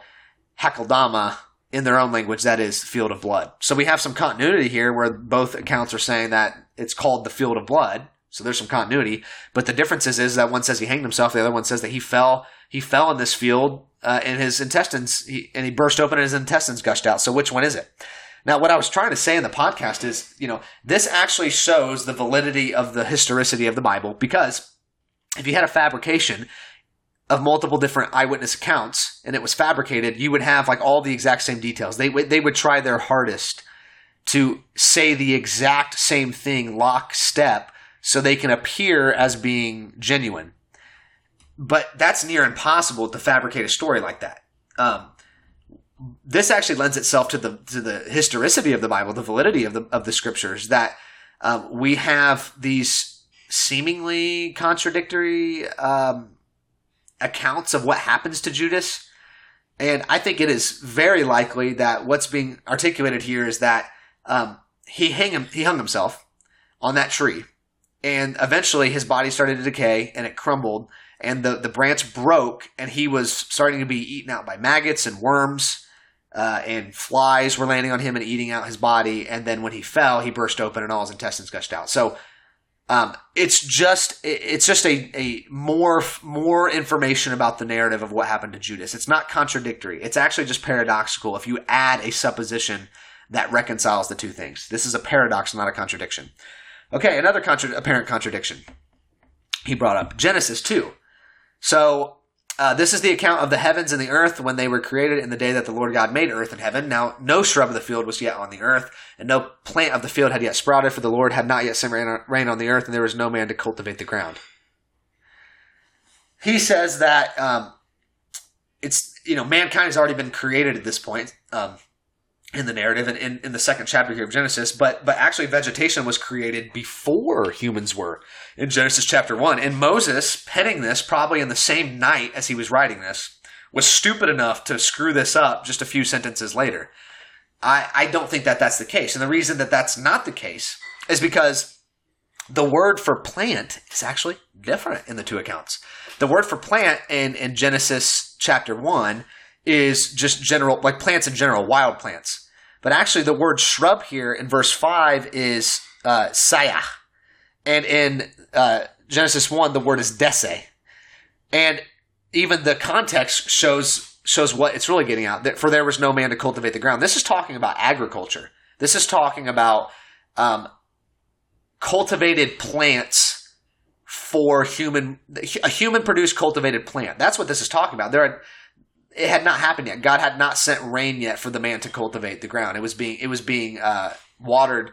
B: Hakeldama in their own language, that is, field of blood. So we have some continuity here where both accounts are saying that it's called the field of blood. So there's some continuity, but the difference is, is that one says he hanged himself, the other one says that he fell. He fell in this field, uh, and his intestines, he, and he burst open, and his intestines gushed out. So which one is it? Now, what I was trying to say in the podcast is, you know, this actually shows the validity of the historicity of the Bible because if you had a fabrication of multiple different eyewitness accounts and it was fabricated, you would have like all the exact same details. They would they would try their hardest to say the exact same thing lockstep so they can appear as being genuine. But that's near impossible to fabricate a story like that. Um, this actually lends itself to the to the historicity of the Bible, the validity of the of the scriptures. That um, we have these seemingly contradictory um, accounts of what happens to Judas, and I think it is very likely that what's being articulated here is that um, he hang him, he hung himself on that tree and eventually his body started to decay and it crumbled and the, the branch broke and he was starting to be eaten out by maggots and worms uh, and flies were landing on him and eating out his body and then when he fell he burst open and all his intestines gushed out so um, it's just it's just a, a more more information about the narrative of what happened to Judas. It's not contradictory. It's actually just paradoxical if you add a supposition that reconciles the two things. This is a paradox, not a contradiction. Okay, another contra- apparent contradiction he brought up Genesis 2. So, uh, this is the account of the heavens and the earth when they were created in the day that the Lord God made earth and heaven. Now, no shrub of the field was yet on the earth, and no plant of the field had yet sprouted, for the Lord had not yet sent rain on the earth, and there was no man to cultivate the ground. He says that um, it's, you know, mankind has already been created at this point. Um, in the narrative and in, in the second chapter here of Genesis, but but actually vegetation was created before humans were in Genesis chapter one. And Moses, penning this probably in the same night as he was writing this, was stupid enough to screw this up just a few sentences later. I, I don't think that that's the case. And the reason that that's not the case is because the word for plant is actually different in the two accounts. The word for plant in, in Genesis chapter 1 is just general, like plants in general, wild plants. But actually, the word shrub here in verse 5 is uh, sayah. And in uh, Genesis 1, the word is dese. And even the context shows shows what it's really getting out That for there was no man to cultivate the ground. This is talking about agriculture. This is talking about um, cultivated plants for human a human produced cultivated plant. That's what this is talking about. There are it had not happened yet. God had not sent rain yet for the man to cultivate the ground. It was being it was being uh, watered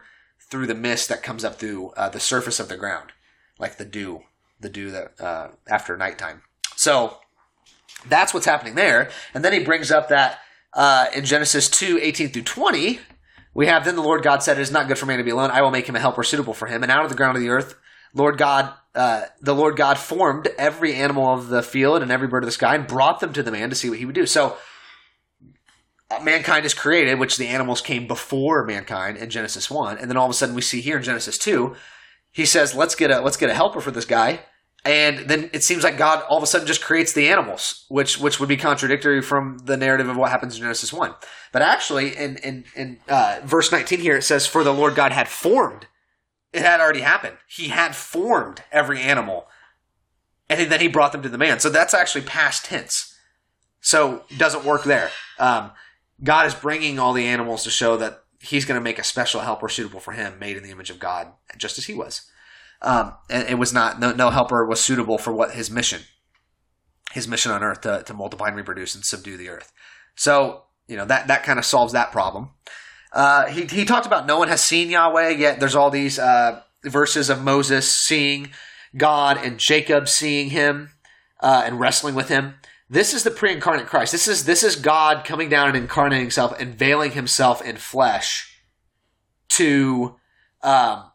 B: through the mist that comes up through uh, the surface of the ground, like the dew, the dew that uh, after nighttime. So that's what's happening there. And then he brings up that uh, in Genesis 2 18 through 20, we have then the Lord God said, It is not good for man to be alone. I will make him a helper suitable for him. And out of the ground of the earth, Lord God, uh, the Lord God formed every animal of the field and every bird of the sky and brought them to the man to see what he would do. So uh, mankind is created, which the animals came before mankind in Genesis 1. And then all of a sudden we see here in Genesis 2, he says, let's get a, let's get a helper for this guy. And then it seems like God all of a sudden just creates the animals, which which would be contradictory from the narrative of what happens in Genesis one. But actually, in in, in uh, verse nineteen here, it says, "For the Lord God had formed." It had already happened. He had formed every animal, and then He brought them to the man. So that's actually past tense. So doesn't work there. Um, God is bringing all the animals to show that He's going to make a special helper suitable for Him, made in the image of God, just as He was. Um, and it was not no, no helper was suitable for what his mission, his mission on earth to, to multiply and reproduce and subdue the earth. So you know that that kind of solves that problem. Uh, he he talked about no one has seen Yahweh yet. There's all these uh, verses of Moses seeing God and Jacob seeing Him uh, and wrestling with Him. This is the pre-incarnate Christ. This is this is God coming down and incarnating Himself and veiling Himself in flesh to um,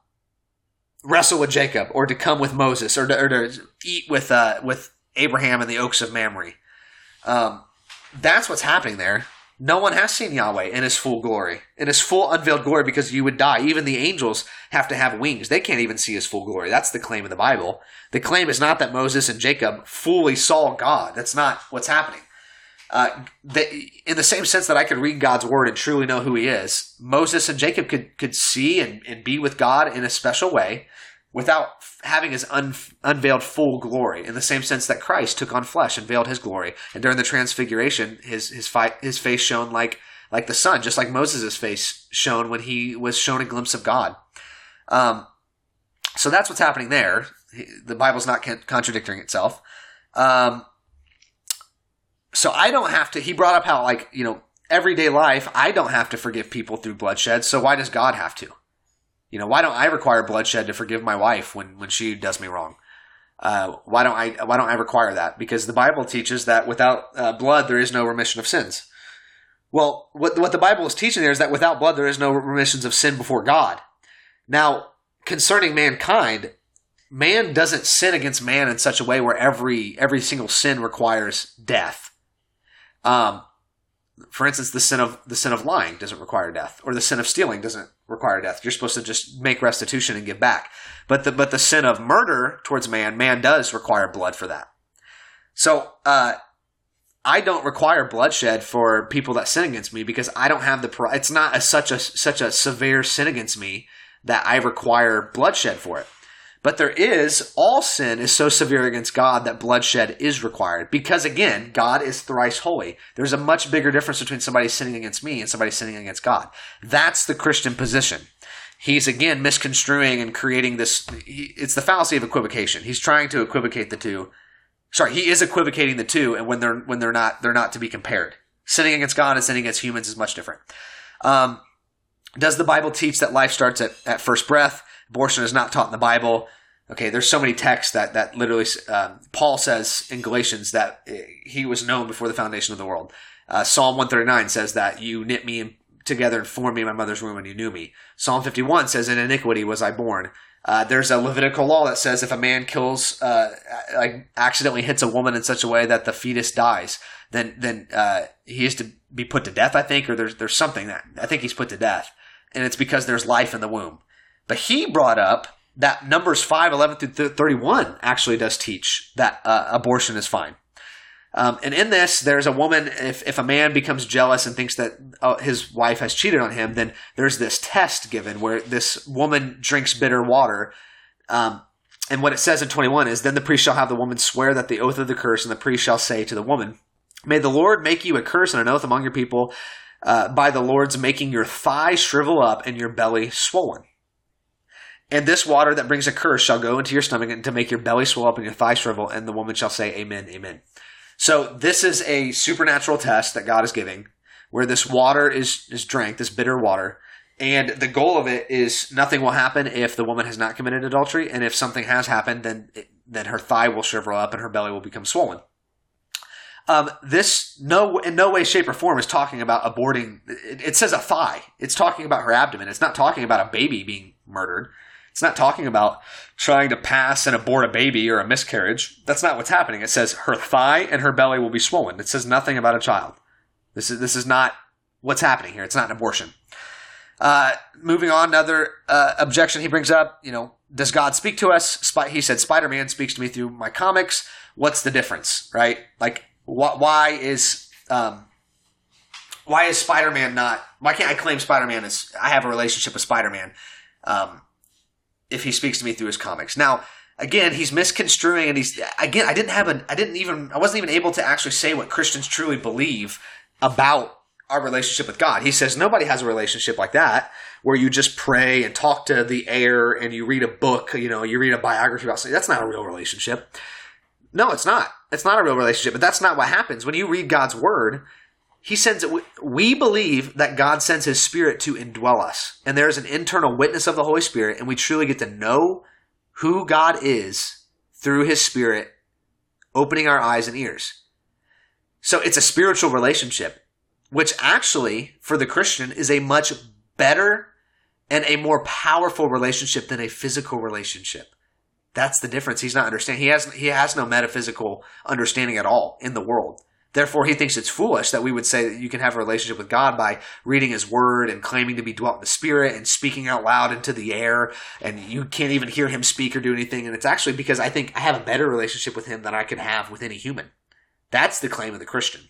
B: wrestle with Jacob or to come with Moses or to, or to eat with uh, with Abraham and the oaks of Mamre. Um, that's what's happening there. No one has seen Yahweh in his full glory, in his full unveiled glory, because you would die. Even the angels have to have wings. They can't even see his full glory. That's the claim of the Bible. The claim is not that Moses and Jacob fully saw God. That's not what's happening. Uh, they, in the same sense that I could read God's word and truly know who He is, Moses and Jacob could could see and, and be with God in a special way without having His un, unveiled full glory. In the same sense that Christ took on flesh and veiled His glory, and during the Transfiguration, His His fi- His face shone like like the sun, just like Moses' face shone when he was shown a glimpse of God. Um, so that's what's happening there. The Bible's not contradicting itself. Um, so I don't have to. He brought up how like you know everyday life I don't have to forgive people through bloodshed. So why does God have to? You know why don't I require bloodshed to forgive my wife when when she does me wrong? Uh, why don't I why don't I require that? Because the Bible teaches that without uh, blood there is no remission of sins. Well, what what the Bible is teaching there is that without blood there is no remissions of sin before God. Now, concerning mankind, man doesn't sin against man in such a way where every every single sin requires death. Um, for instance, the sin of the sin of lying doesn't require death, or the sin of stealing doesn't require death. You're supposed to just make restitution and give back. But the but the sin of murder towards man, man does require blood for that. So uh, I don't require bloodshed for people that sin against me because I don't have the. It's not a, such a such a severe sin against me that I require bloodshed for it. But there is, all sin is so severe against God that bloodshed is required. Because again, God is thrice holy. There's a much bigger difference between somebody sinning against me and somebody sinning against God. That's the Christian position. He's again misconstruing and creating this. It's the fallacy of equivocation. He's trying to equivocate the two. Sorry, he is equivocating the two, and when they're when they're not, they're not to be compared. Sinning against God and sinning against humans is much different. Um, does the Bible teach that life starts at, at first breath? abortion is not taught in the Bible. Okay, there's so many texts that that literally um, Paul says in Galatians that uh, he was known before the foundation of the world. Uh, Psalm 139 says that you knit me together and formed me in my mother's womb and you knew me. Psalm 51 says in iniquity was I born. Uh, there's a Levitical law that says if a man kills, uh, like accidentally hits a woman in such a way that the fetus dies, then then uh, he is to be put to death. I think, or there's there's something that I think he's put to death, and it's because there's life in the womb. But he brought up that Numbers 5, 11 through 31 actually does teach that uh, abortion is fine. Um, and in this, there's a woman, if, if a man becomes jealous and thinks that uh, his wife has cheated on him, then there's this test given where this woman drinks bitter water. Um, and what it says in 21 is Then the priest shall have the woman swear that the oath of the curse, and the priest shall say to the woman, May the Lord make you a curse and an oath among your people uh, by the Lord's making your thigh shrivel up and your belly swollen. And this water that brings a curse shall go into your stomach and to make your belly swell up and your thigh shrivel, and the woman shall say, Amen, Amen. So this is a supernatural test that God is giving, where this water is is drank, this bitter water, and the goal of it is nothing will happen if the woman has not committed adultery, and if something has happened, then it, then her thigh will shrivel up and her belly will become swollen. Um, this no in no way, shape, or form is talking about aborting. It, it says a thigh. It's talking about her abdomen. It's not talking about a baby being murdered. It's not talking about trying to pass and abort a baby or a miscarriage. That's not what's happening. It says her thigh and her belly will be swollen. It says nothing about a child. This is this is not what's happening here. It's not an abortion. Uh, moving on, another uh, objection he brings up. You know, does God speak to us? Sp- he said, Spider Man speaks to me through my comics. What's the difference, right? Like, wh- why is um, why is Spider Man not? Why can't I claim Spider Man is? I have a relationship with Spider Man? Um, if he speaks to me through his comics. Now, again, he's misconstruing, and he's again. I didn't have a. I didn't even. I wasn't even able to actually say what Christians truly believe about our relationship with God. He says nobody has a relationship like that where you just pray and talk to the air and you read a book. You know, you read a biography about something. That's not a real relationship. No, it's not. It's not a real relationship. But that's not what happens when you read God's word. He sends it. We believe that God sends His Spirit to indwell us, and there is an internal witness of the Holy Spirit, and we truly get to know who God is through His Spirit, opening our eyes and ears. So it's a spiritual relationship, which actually, for the Christian, is a much better and a more powerful relationship than a physical relationship. That's the difference. He's not understanding. He has he has no metaphysical understanding at all in the world. Therefore, he thinks it's foolish that we would say that you can have a relationship with God by reading his word and claiming to be dwelt in the spirit and speaking out loud into the air, and you can't even hear him speak or do anything. And it's actually because I think I have a better relationship with him than I can have with any human. That's the claim of the Christian.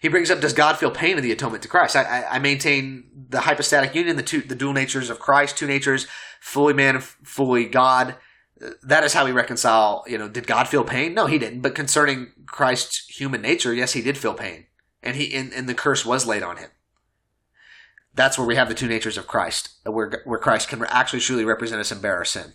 B: He brings up, does God feel pain in the atonement to Christ? I, I, I maintain the hypostatic union, the two, the dual natures of Christ, two natures, fully man, fully God that is how we reconcile, you know, did God feel pain? No, he didn't. But concerning Christ's human nature, yes, he did feel pain. And he and, and the curse was laid on him. That's where we have the two natures of Christ, where, where Christ can actually truly represent us and bear our sin.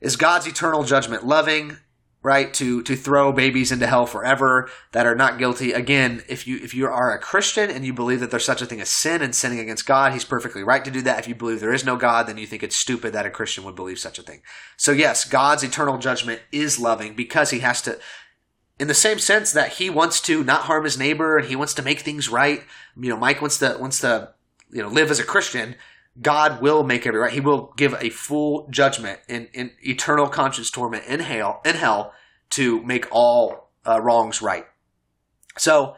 B: Is God's eternal judgment loving? Right to to throw babies into hell forever that are not guilty. Again if you if you are a christian and you believe that there's such a thing as sin and sinning against god he's perfectly right to do that. If you believe there is no god then you think it's stupid that a christian would believe such a thing. So yes god's eternal judgment is loving because he has to in the same sense that he wants to not harm his neighbor and he wants to make things right. You know mike wants to wants to you know live as a christian God will make every right. He will give a full judgment in, in eternal conscious torment in hell, in hell to make all uh, wrongs right. So,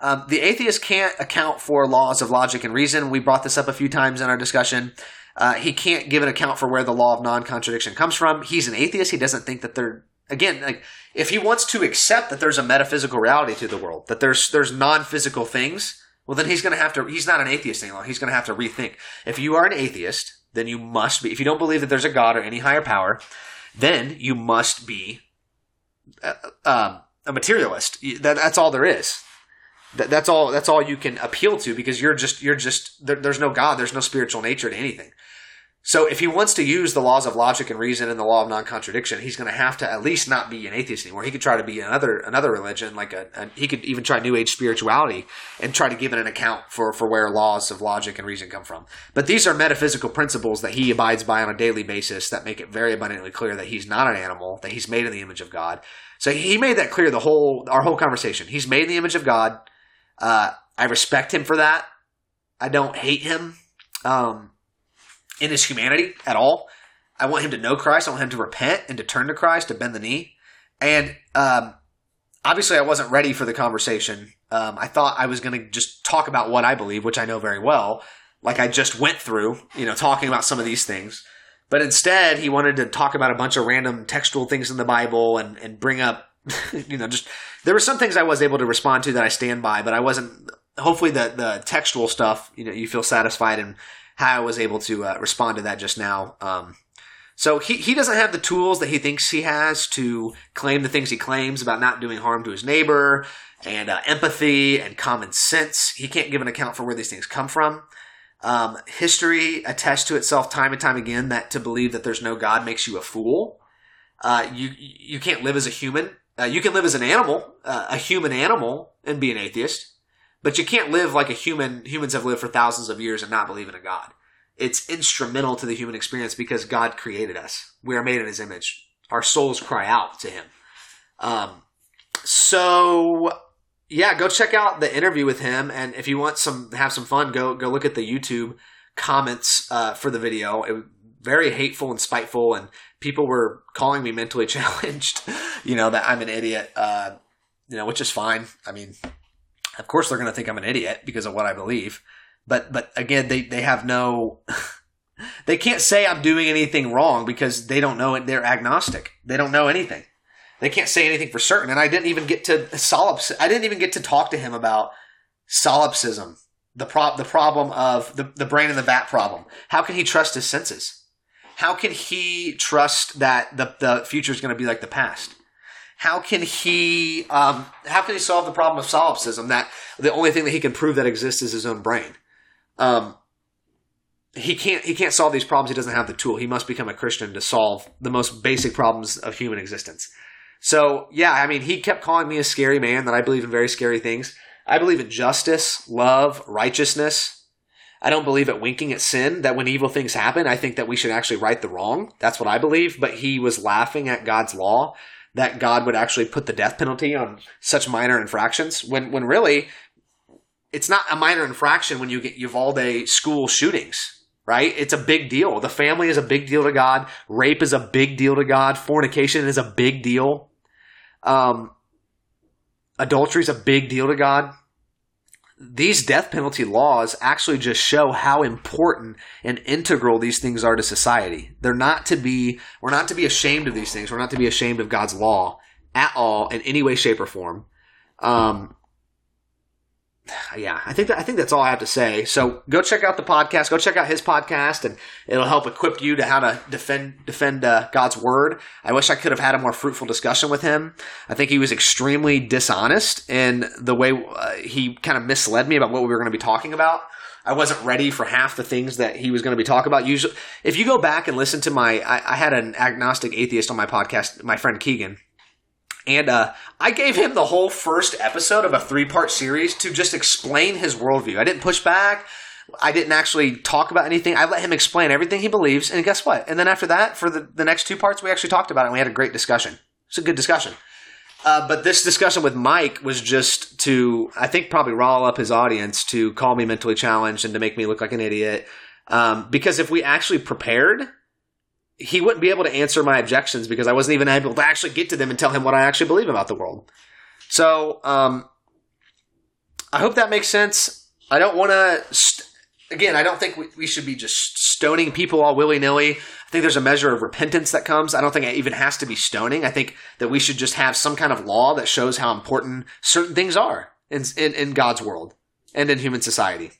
B: um, the atheist can't account for laws of logic and reason. We brought this up a few times in our discussion. Uh, he can't give an account for where the law of non-contradiction comes from. He's an atheist. He doesn't think that there. Again, like if he wants to accept that there's a metaphysical reality to the world, that there's there's non-physical things, well, then he's going to have to, he's not an atheist any longer. He's going to have to rethink. If you are an atheist, then you must be, if you don't believe that there's a God or any higher power, then you must be uh, um, a materialist. That, that's all there is. That, that's all, that's all you can appeal to because you're just, you're just, there, there's no God, there's no spiritual nature to anything. So if he wants to use the laws of logic and reason and the law of non-contradiction, he's going to have to at least not be an atheist anymore. He could try to be another another religion, like a, a, he could even try New Age spirituality and try to give it an account for for where laws of logic and reason come from. But these are metaphysical principles that he abides by on a daily basis that make it very abundantly clear that he's not an animal, that he's made in the image of God. So he made that clear the whole our whole conversation. He's made in the image of God. Uh, I respect him for that. I don't hate him. Um, in his humanity at all. I want him to know Christ. I want him to repent and to turn to Christ, to bend the knee. And um, obviously, I wasn't ready for the conversation. Um, I thought I was going to just talk about what I believe, which I know very well, like I just went through, you know, talking about some of these things. But instead, he wanted to talk about a bunch of random textual things in the Bible and, and bring up, you know, just there were some things I was able to respond to that I stand by, but I wasn't. Hopefully, the the textual stuff, you know, you feel satisfied and how I was able to uh, respond to that just now. Um, so he, he doesn't have the tools that he thinks he has to claim the things he claims about not doing harm to his neighbor and uh, empathy and common sense. He can't give an account for where these things come from. Um, history attests to itself time and time again that to believe that there's no God makes you a fool. Uh, you you can't live as a human. Uh, you can live as an animal, uh, a human animal, and be an atheist. But you can't live like a human humans have lived for thousands of years and not believe in a God. It's instrumental to the human experience because God created us. We are made in his image. Our souls cry out to him. Um, so yeah, go check out the interview with him, and if you want some have some fun, go go look at the YouTube comments uh, for the video. It was very hateful and spiteful, and people were calling me mentally challenged. you know that I'm an idiot. Uh, you know, which is fine. I mean, of course they're going to think I'm an idiot because of what I believe. But but again, they they have no. they can't say I'm doing anything wrong because they don't know it. They're agnostic. They don't know anything. They can't say anything for certain. And I didn't even get to solipsism. I didn't even get to talk to him about solipsism, the pro- the problem of the, the brain and the vat problem. How can he trust his senses? How can he trust that the, the future is going to be like the past? How can he um, how can he solve the problem of solipsism that the only thing that he can prove that exists is his own brain? Um, he can't he can't solve these problems. He doesn't have the tool. He must become a Christian to solve the most basic problems of human existence. So yeah, I mean, he kept calling me a scary man. That I believe in very scary things. I believe in justice, love, righteousness. I don't believe at winking at sin. That when evil things happen, I think that we should actually right the wrong. That's what I believe. But he was laughing at God's law that God would actually put the death penalty on such minor infractions when when really it's not a minor infraction when you get Uvalde school shootings right? It's a big deal. The family is a big deal to God. Rape is a big deal to God. Fornication is a big deal. Um, adultery is a big deal to God. These death penalty laws actually just show how important and integral these things are to society. They're not to be, we're not to be ashamed of these things. We're not to be ashamed of God's law at all in any way, shape, or form. Um, yeah, I think that, I think that's all I have to say. So go check out the podcast. Go check out his podcast, and it'll help equip you to how to defend defend uh, God's word. I wish I could have had a more fruitful discussion with him. I think he was extremely dishonest in the way uh, he kind of misled me about what we were going to be talking about. I wasn't ready for half the things that he was going to be talking about. Usually, if you go back and listen to my, I, I had an agnostic atheist on my podcast, my friend Keegan and uh, I gave him the whole first episode of a three part series to just explain his worldview. I didn't push back. I didn't actually talk about anything. I let him explain everything he believes. And guess what? And then after that, for the, the next two parts, we actually talked about it and we had a great discussion. It's a good discussion. Uh, but this discussion with Mike was just to, I think, probably rile up his audience to call me mentally challenged and to make me look like an idiot. Um, because if we actually prepared, he wouldn't be able to answer my objections because I wasn't even able to actually get to them and tell him what I actually believe about the world. So, um, I hope that makes sense. I don't want to, st- again, I don't think we, we, should be just stoning people all willy nilly. I think there's a measure of repentance that comes. I don't think it even has to be stoning. I think that we should just have some kind of law that shows how important certain things are in, in, in God's world and in human society.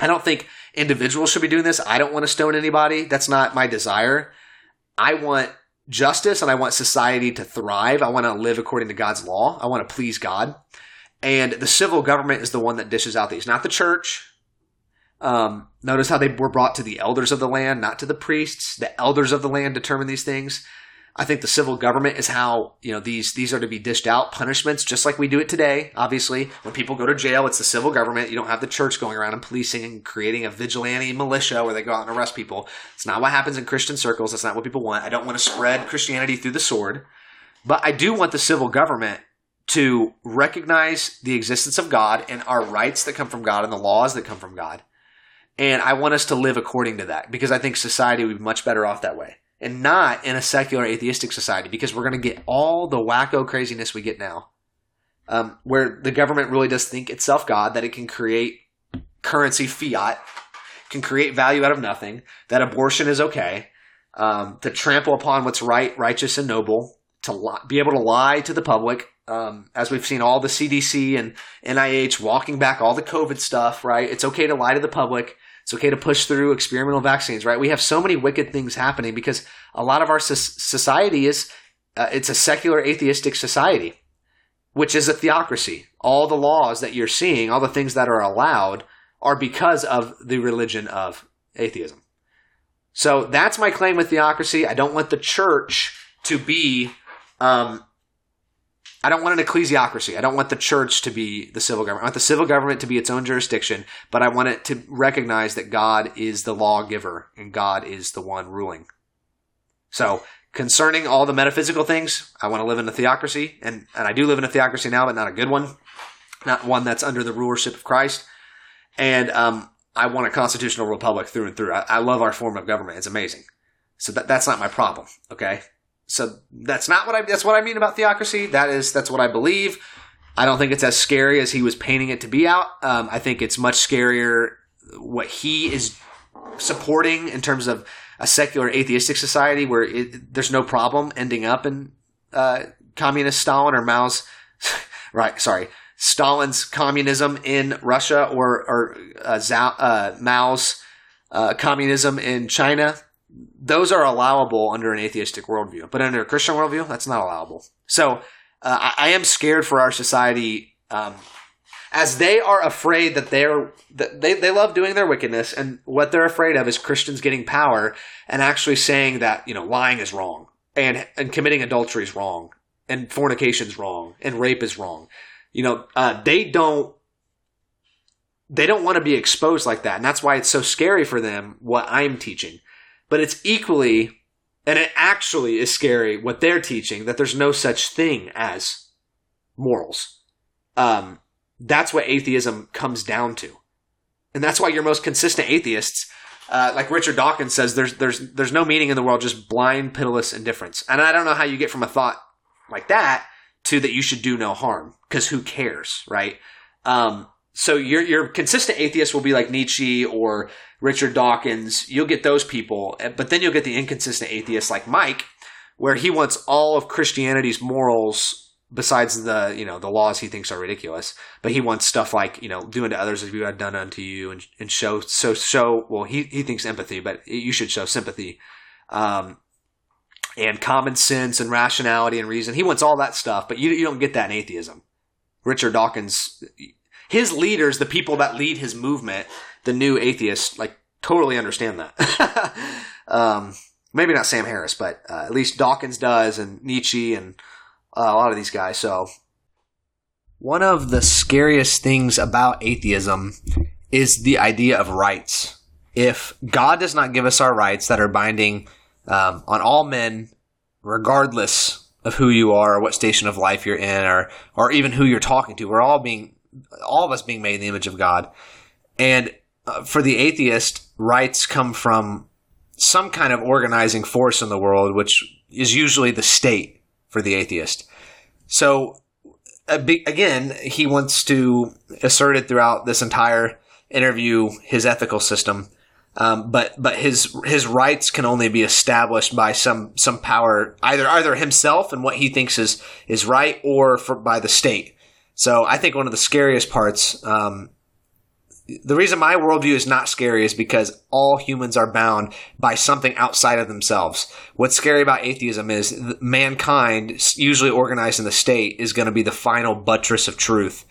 B: I don't think individuals should be doing this. I don't want to stone anybody. That's not my desire. I want justice and I want society to thrive. I want to live according to God's law. I want to please God. And the civil government is the one that dishes out these, not the church. Um, notice how they were brought to the elders of the land, not to the priests. The elders of the land determine these things. I think the civil government is how you know these these are to be dished out punishments, just like we do it today. Obviously, when people go to jail, it's the civil government. You don't have the church going around and policing and creating a vigilante militia where they go out and arrest people. It's not what happens in Christian circles. That's not what people want. I don't want to spread Christianity through the sword, but I do want the civil government to recognize the existence of God and our rights that come from God and the laws that come from God. And I want us to live according to that because I think society would be much better off that way and not in a secular atheistic society because we're going to get all the wacko craziness we get now. Um, where the government really does think itself God, that it can create currency fiat, can create value out of nothing, that abortion is okay, um, to trample upon what's right, righteous, and noble, to li- be able to lie to the public, um, as we've seen all the CDC and NIH walking back all the COVID stuff, right? It's okay to lie to the public. It's okay to push through experimental vaccines, right? We have so many wicked things happening because a lot of our society is uh, it's a secular atheistic society, which is a theocracy. All the laws that you're seeing, all the things that are allowed, are because of the religion of atheism. So that's my claim with theocracy. I don't want the church to be um, I don't want an ecclesiocracy. I don't want the church to be the civil government. I want the civil government to be its own jurisdiction, but I want it to recognize that God is the lawgiver and God is the one ruling. So concerning all the metaphysical things, I want to live in a theocracy, and, and I do live in a theocracy now, but not a good one, not one that's under the rulership of Christ. And um, I want a constitutional republic through and through. I, I love our form of government; it's amazing. So that, that's not my problem. Okay, so that's not what I that's what I mean about theocracy. That is that's what I believe. I don't think it's as scary as he was painting it to be out. Um, I think it's much scarier what he is supporting in terms of a secular atheistic society where it, there's no problem ending up in uh, communist Stalin or Mao's right sorry Stalin's communism in Russia or or uh, Zao, uh, Mao's uh, communism in China. Those are allowable under an atheistic worldview, but under a Christian worldview, that's not allowable. So uh, I, I, am scared for our society. Um, as they are afraid that they're they, they love doing their wickedness and what they're afraid of is christians getting power and actually saying that you know lying is wrong and and committing adultery is wrong and fornication is wrong and rape is wrong you know uh, they don't they don't want to be exposed like that and that's why it's so scary for them what i'm teaching but it's equally and it actually is scary what they're teaching that there's no such thing as morals um, that's what atheism comes down to. And that's why your most consistent atheists, uh, like Richard Dawkins says, there's there's there's no meaning in the world, just blind, pitiless indifference. And I don't know how you get from a thought like that to that you should do no harm, because who cares, right? Um, so your your consistent atheist will be like Nietzsche or Richard Dawkins. You'll get those people, but then you'll get the inconsistent atheist like Mike, where he wants all of Christianity's morals besides the you know the laws he thinks are ridiculous. But he wants stuff like you know doing to others as you had done unto you and, and show so show well he, he thinks empathy but you should show sympathy um, and common sense and rationality and reason. He wants all that stuff but you, you don't get that in atheism. Richard dawkins his leaders the people that lead his movement the new atheists like totally understand that um, maybe not sam harris but uh, at least dawkins does and nietzsche and uh, a lot of these guys. So, one of the scariest things about atheism is the idea of rights. If God does not give us our rights that are binding um, on all men, regardless of who you are or what station of life you're in, or or even who you're talking to, we're all being all of us being made in the image of God. And uh, for the atheist, rights come from some kind of organizing force in the world, which is usually the state for the atheist. So again, he wants to assert it throughout this entire interview his ethical system. Um, but but his his rights can only be established by some some power either either himself and what he thinks is is right or for, by the state. So I think one of the scariest parts um, the reason my worldview is not scary is because all humans are bound by something outside of themselves. What's scary about atheism is mankind, usually organized in the state, is going to be the final buttress of truth.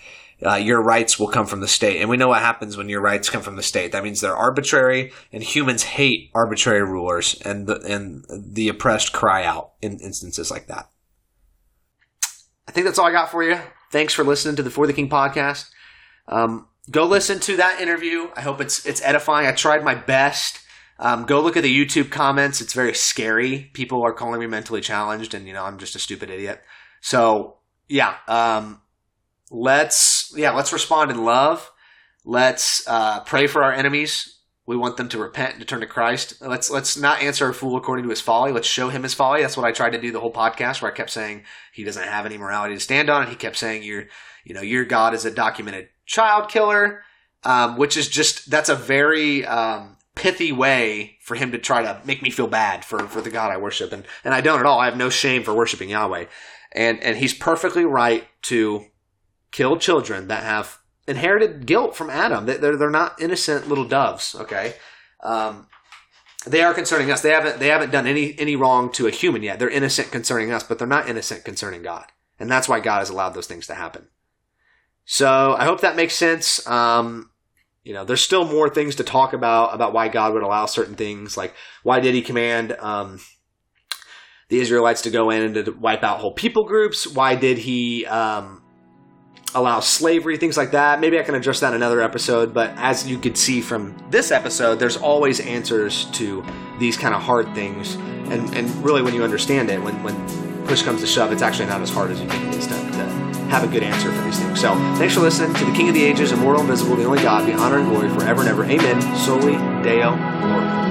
B: Uh, your rights will come from the state. And we know what happens when your rights come from the state. That means they're arbitrary, and humans hate arbitrary rulers, and the, and the oppressed cry out in instances like that. I think that's all I got for you. Thanks for listening to the For the King podcast. Um, go listen to that interview. I hope it's it's edifying. I tried my best. Um, go look at the YouTube comments. It's very scary. People are calling me mentally challenged, and you know I'm just a stupid idiot. So yeah, um, let's yeah let's respond in love. Let's uh, pray for our enemies. We want them to repent and to turn to Christ. Let's let's not answer a fool according to his folly. Let's show him his folly. That's what I tried to do the whole podcast, where I kept saying he doesn't have any morality to stand on, and he kept saying you're you know your God is a documented child killer, um, which is just that's a very um, pithy way for him to try to make me feel bad for for the God I worship, and and I don't at all. I have no shame for worshiping Yahweh, and and he's perfectly right to kill children that have inherited guilt from Adam. They're they're not innocent little doves. Okay. Um, they are concerning us. They haven't they haven't done any any wrong to a human yet. They're innocent concerning us, but they're not innocent concerning God. And that's why God has allowed those things to happen. So I hope that makes sense. Um, you know, there's still more things to talk about about why God would allow certain things. Like, why did He command um, the Israelites to go in and to wipe out whole people groups? Why did He um, allow slavery, things like that. Maybe I can address that in another episode. But as you can see from this episode, there's always answers to these kind of hard things. And, and really, when you understand it, when, when push comes to shove, it's actually not as hard as you think it is to, to have a good answer for these things. So thanks for listening to the King of the Ages, immortal, invisible, the only God, be honor and glory forever and ever. Amen. Soli Deo Gloria.